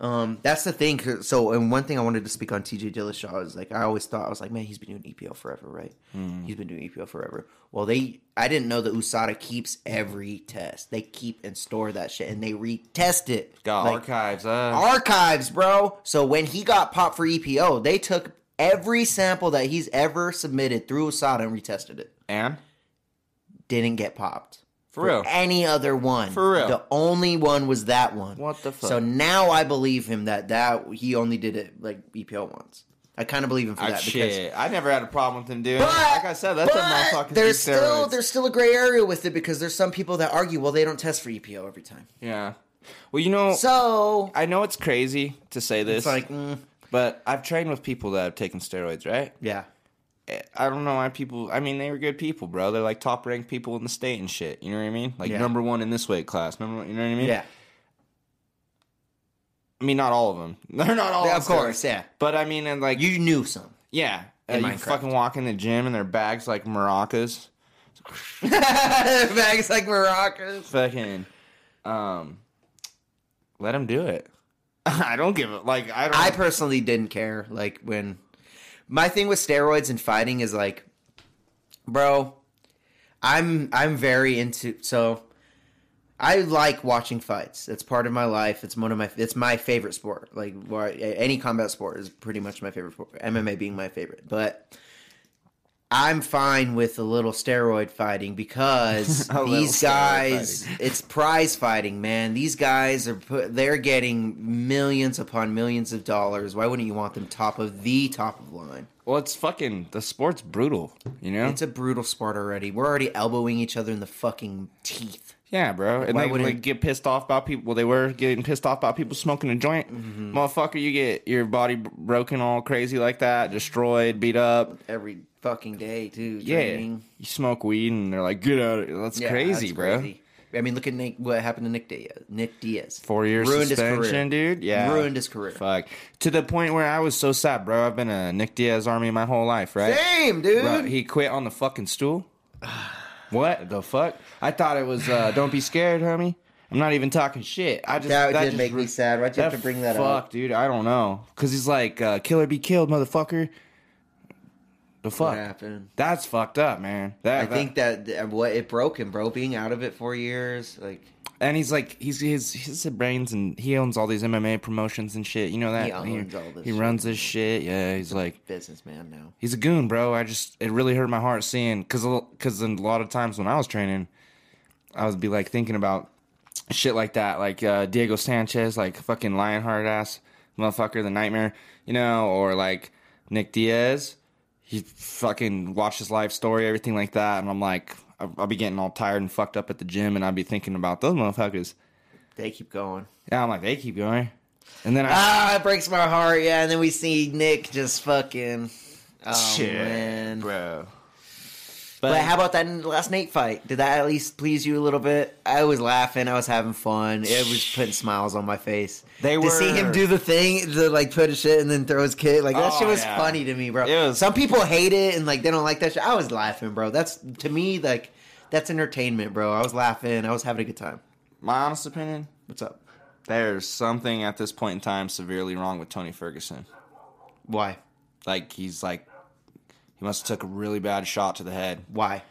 Um, that's the thing. So, and one thing I wanted to speak on TJ Dillashaw is like I always thought I was like, man, he's been doing EPO forever, right? Mm. He's been doing EPO forever. Well, they, I didn't know that USADA keeps every test. They keep and store that shit, and they retest it. got Like, archives. Uh, archives, bro. So when he got popped for EPO, they took every sample that he's ever submitted through USADA and retested it. and Didn't get popped. For real. Any other one. For real. The only one was that one. What the fuck? So now I believe him that that he only did it like EPO once. I kind of believe him for Ah, that shit, I never had a problem with him doing. it. like I said, that's a motherfucking there's still steroids. there's still a gray area with it because there's some people that argue well they don't test for EPO every time. Yeah. Well, you know, So I know it's crazy to say this, it's like mm, but I've trained with people that have taken steroids, right? yeah. I don't know why people. I mean, they were good people, bro. They're like top ranked people in the state and shit. You know what I mean? Like Yeah. number one in this weight class. Number one, you know what I mean? Yeah. I mean, not all of them. *laughs* They're not all. Yeah, of course, yeah. But I mean, and like You knew some. yeah, uh, you Minecraft. fucking walk in the gym and their bags like maracas. *laughs* Bags like maracas. Fucking, um, let them do it. *laughs* I don't give it. Like I don't. I personally didn't care. Like when my thing with steroids and fighting is like, bro, I'm I'm very into so I like watching fights. It's part of my life. It's one of my it's my favorite sport. Like any combat sport is pretty much my favorite sport. MMA being my favorite, but. I'm fine with a little steroid fighting because *laughs* these guys it's prize fighting, man. These guys are put, they're getting millions upon millions of dollars. Why wouldn't you want them top of the top of line? well, it's fucking the sport's brutal. You know? It's a brutal sport already. We're already elbowing each other in the fucking teeth. Yeah, bro. And Why they wouldn't- like, get pissed off about people. Well, they were getting pissed off about people smoking a joint. Mm-hmm. Motherfucker, you get your body broken all crazy like that, destroyed, beat up. Every fucking day, too. Yeah, you smoke weed and they're like, "Get out of here!" That's Yeah, crazy, that's bro. crazy. I mean, look at Nick, what happened to Nick Diaz. Nick Diaz. Four years Ruined his suspension, career. dude. Yeah, Ruined his career. Fuck. To the point where I was so sad, bro. I've been a Nick Diaz army my whole life, right? Same, dude. Bro, he quit on the fucking stool. *sighs* what the fuck? I thought it was uh, "Don't be scared, homie." I'm not even talking shit. I just that, that did just make me sad. Why'd you have to bring that fuck, up? dude. I don't know, cause he's like, uh, "Kill or be killed, motherfucker." The What fuck? happened? That's fucked up, man. That, I that- think that that what it broke him, bro. Being out of it for years, like and he's like, he's his his brains, and he owns all these MMA promotions and shit. You know that He owns all this He shit. runs this shit. Yeah, he's like, businessman now. he's a goon, bro. I just it really hurt my heart seeing because because a lot of times when I was training, I would be like thinking about shit like that, like uh, Diego Sanchez, like fucking Lionheart ass motherfucker, the nightmare, you know, or like Nick Diaz. He fucking watched his life story, everything like that, and I'm like, I'll, I'll be getting all tired and fucked up at the gym, and I'd be thinking about those motherfuckers. They keep going. Yeah, I'm like, they keep going, and then I Ah, it breaks my heart. Yeah, and then we see Nick just fucking. Oh man. bro. But, how about that last Nate fight? Did that at least please you a little bit? I was laughing. I was having fun. It was putting smiles on my face. They were to see him do the thing, to like put his shit and then throw his kid. Like that Oh, shit was yeah. funny to me, bro. Was- Some people hate it and like they don't like that shit. I was laughing, bro. That's to me like that's entertainment, bro. I was laughing. I was having a good time. my honest opinion, What's up? there's something at this point in time severely wrong with Tony Ferguson. Why? Like he's like he must have took a really bad shot to the head. Why?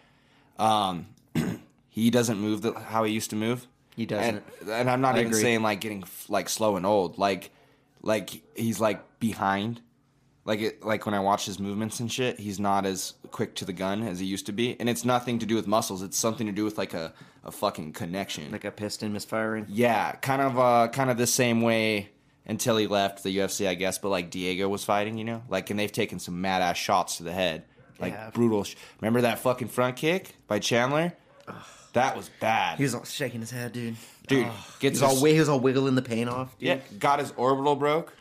Um, *clears throat* he doesn't move the, how he used to move. He doesn't. And, and I'm not I even agree. saying like getting like slow and old. Like, like he's like behind. Like it, like when I watch his movements and shit, he's not as quick to the gun as he used to be, and it's nothing to do with muscles. It's something to do with like a, a fucking connection. Like a piston misfiring. yeah, kind of uh, kind of the same way until he left the UFC, I guess. But like Diego was fighting, you know, like and they've taken some mad ass shots to the head, like Yeah. brutal. Sh- Remember that fucking front kick by Chandler? That was bad. He was all shaking his head, dude. Dude, he gets was all wi- he was all wiggling the pain off. Dude. Yeah, got his orbital broke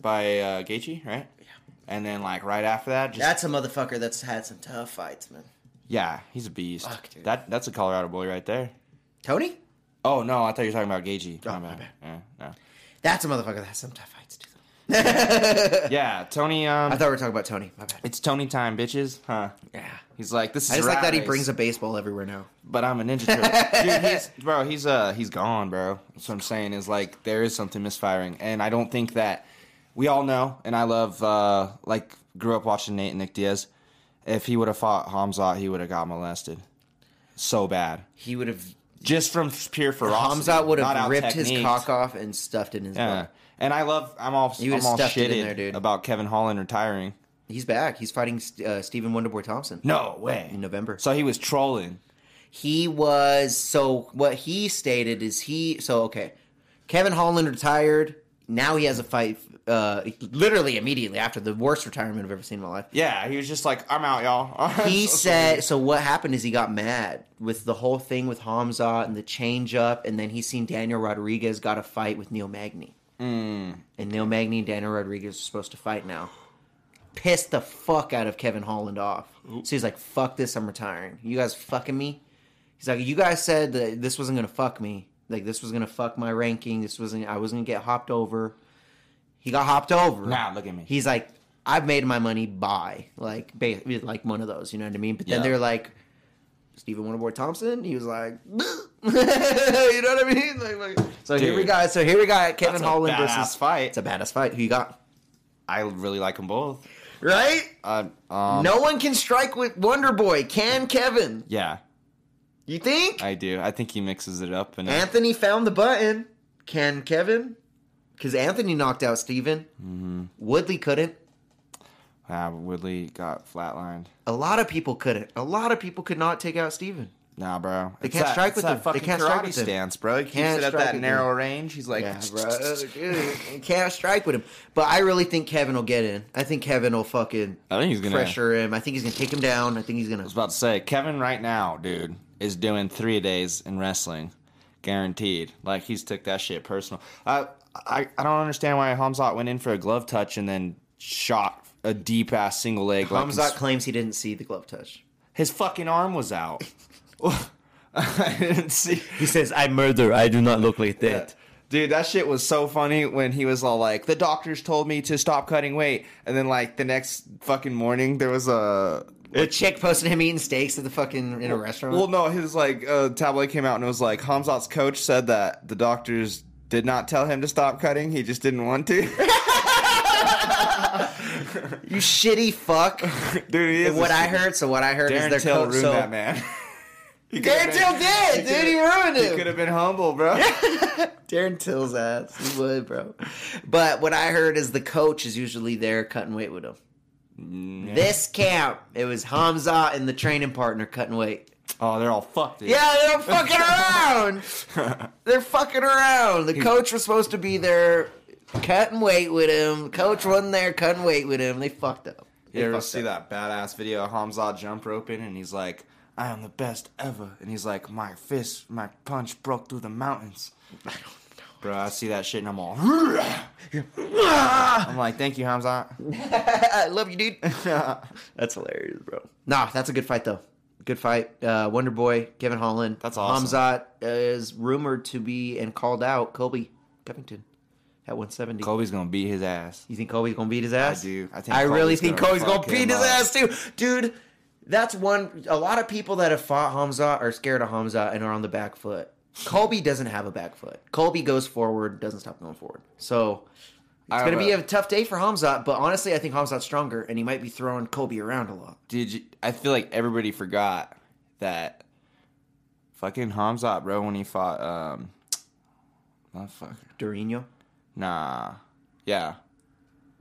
by uh, Gaethje, right? Yeah. And then like right after that, just That's a motherfucker that's had some tough fights, man. yeah, he's a beast. Fuck, dude. That that's a Colorado boy right there. Tony? Oh no, I thought you were talking about Gaethje. Oh, My my bad. Yeah, no. That's a motherfucker that has some tough fights, too. *laughs* yeah, Tony. Um, I thought we were talking about Tony. My bad. it's Tony time, bitches. Huh? Yeah. He's like this is. I just like that he brings a baseball everywhere now. But I'm a ninja *laughs* turtle, dude. He's bro. He's uh he's gone, bro. That's what I'm saying. Is like there is something misfiring, and I don't think that we all know. And I love uh like grew up watching Nate and Nick Diaz. If he would have fought Hamzat, he would have got molested so bad. He would have. Just from pure ferocity. Hamzat would have ripped his cock off and stuffed it in his Yeah, butt. and I love. I'm all. You I'm all stuffed it in shitted there, dude. about Kevin Holland retiring. He's back. He's fighting uh, Stephen Wonderboy Thompson No way. in November. So he was trolling. He was so what he stated is he so okay. Kevin Holland retired. Now he has a fight uh literally immediately after the worst retirement I've ever seen in my life. Yeah, he was just like, "I'm out, y'all." *laughs* He said so what happened is he got mad with the whole thing with Hamza and the change up and then he seen Daniel Rodriguez got a fight with Neil Magny. Mm. And Neil Magny and Daniel Rodriguez are supposed to fight now. Pissed the fuck out of Kevin Holland off. So he's like, fuck this, I'm retiring. You guys fucking me? He's like, you guys said that this wasn't gonna fuck me. Like this was gonna fuck my ranking. This wasn't I wasn't gonna get hopped over. He got hopped over. Now look at me. He's like, I've made my money by like ba- like one of those, you know what I mean? But then Yeah. they're like, Stephen Wonderboy Thompson. He was like, *laughs* you know what I mean? Like, like so here we Dude. got so here we got Kevin Holland badass versus fight. It's a badass fight. Who you got? I really like them both. Right? Uh, um, no one can strike with Wonder Boy. Can Kevin? Yeah, You think? I do. I think he mixes it up and Anthony found the button. Can Kevin? Because Anthony knocked out Stephen. Mm-hmm. Woodley couldn't. uh, Woodley got flatlined. A lot of people couldn't. A lot of people could not take out Stephen. Nah, bro. They It's can't that- strike with that him. They Fucking can't strike karate with him. stance, bro. He keeps Can't it at that narrow him. range. He's like, Yeah, *laughs* bro. Dude, *laughs* can't strike with him. But I really think Kevin will get in. I think Kevin will fucking I think he's gonna. pressure him. I think he's gonna take him down. I think he's gonna. I was about to say, Kevin right now, dude, is doing three days in wrestling, guaranteed. Like he's took that shit personal. I I, I don't understand why Hamzat went in for a glove touch and then shot a deep ass single leg. Like Hamzat claims he didn't see the glove touch. his fucking arm was out. *laughs* *laughs* I didn't see. He says, "I murder. I do not look like that." Dude, that shit was so funny when he was all like, "The doctors told me to stop cutting weight," and then like the next fucking morning there was a A chick posted him eating steaks at the fucking in a restaurant. Well, no, his like uh, tabloid came out and it was like Hamzat's coach said that the doctors did not tell him to stop cutting. He just didn't want to. *laughs* you shitty fuck. Dude, he is what I heard, so what I heard Darren is their Till coach. ruined So that man. *laughs* Darren Till did, dude. He ruined it. He could have been humble, bro. *laughs* Darren Till's ass. He would, bro. But what I heard is the coach is usually there cutting weight with him. Mm, This camp, it was Hamza and the training partner cutting weight. Oh, they're all fucked. Dude. Yeah, they're fucking around. *laughs* they're fucking around. The coach was supposed to be there cutting weight with him. Coach wasn't there cutting weight with him. They fucked up. They You ever see up. that badass video of Hamza jump roping and he's like, I am the best ever. And he's like, my fist, my punch broke through the mountains. I don't know. Bro, I see that shit and I'm all, *laughs* I'm like, thank you, Hamza. *laughs* I love you, dude. that's hilarious, bro. Nah, that's a good fight though. Good fight. Uh, Wonder Boy, Kevin Holland. That's awesome. Hamzat is rumored to be and called out Colby Covington at 170. Colby's gonna beat his ass. You think Colby's gonna beat his ass? do. I think I really think gonna Colby's gonna beat his up. ass too, dude. That's one. A lot of people that have fought Hamza are scared of Hamza and are on the back foot. Kobe doesn't have a back foot. Kobe goes forward, doesn't stop going forward. So it's gonna be a tough day for Hamza. But honestly, I think Hamza's stronger, and he might be throwing Colby around a lot. Did you, I feel like everybody forgot that Fucking Hamzat, bro, when he fought um motherfucker. Durinho, Nah. Yeah.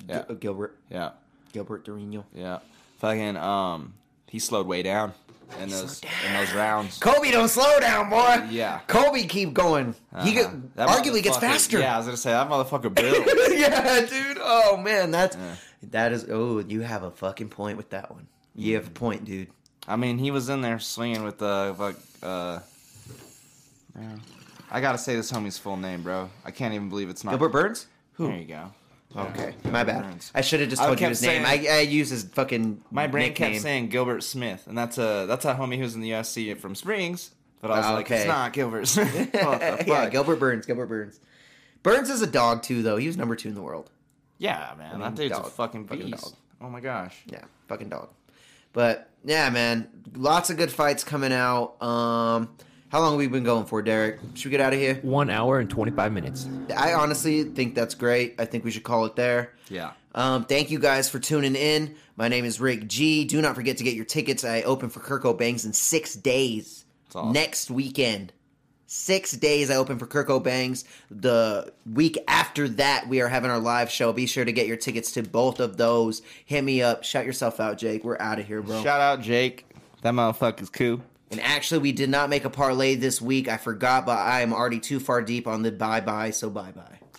Yeah. Gil- Gilbert, Yeah. Gilbert Durinho. Yeah. Fucking um he slowed way down in those in those rounds. Colby, don't slow down, boy. Yeah. Colby, keep going. He Uh-huh. That arguably gets motherfucker- faster. Yeah, I was gonna say that motherfucker built. *laughs* yeah, dude. Oh man, that's that is. Oh, you have a fucking point with that one. You have a point, dude. I mean, he was in there swinging with the fuck. Uh, yeah. I gotta say this homie's full name, bro. I can't even believe it's not. Gilbert Burns. There you go. Okay, my bad. Burns. I should have just told you kept his name. I, I use his fucking My brain nickname. kept saying Gilbert Smith, and that's a that's a homie who's in the UFC from Springs. But I was Ah, like, okay. it's not Gilbert Smith. *laughs* what the yeah. Gilbert Burns. Gilbert Burns. Burns is a dog too, though. He was number two in the world. Yeah, man, mean, that dude's dog. a fucking Fucking beast. dog. Oh my gosh. Yeah, fucking dog. But yeah, man, lots of good fights coming out. Um, how long have we been going for, Derek? Should we get out of here? One hour and twenty five minutes. I honestly think that's great. I think we should call it there. Yeah. Um, thank you guys for tuning in. My name is Rick G. Do not forget to get your tickets. I open for Kirko Bangz in six days. awesome. Next weekend. Six days I open for Kirko Bangz. The week after that, we are having our live show. Be sure to get your tickets to both of those. Hit me up. Shout yourself out, Jake. We're out of here, bro. Shout out Jake. That motherfucker's cool. And actually, we did not make a parlay this week. I forgot, but I am already too far deep on the bye bye, so bye bye.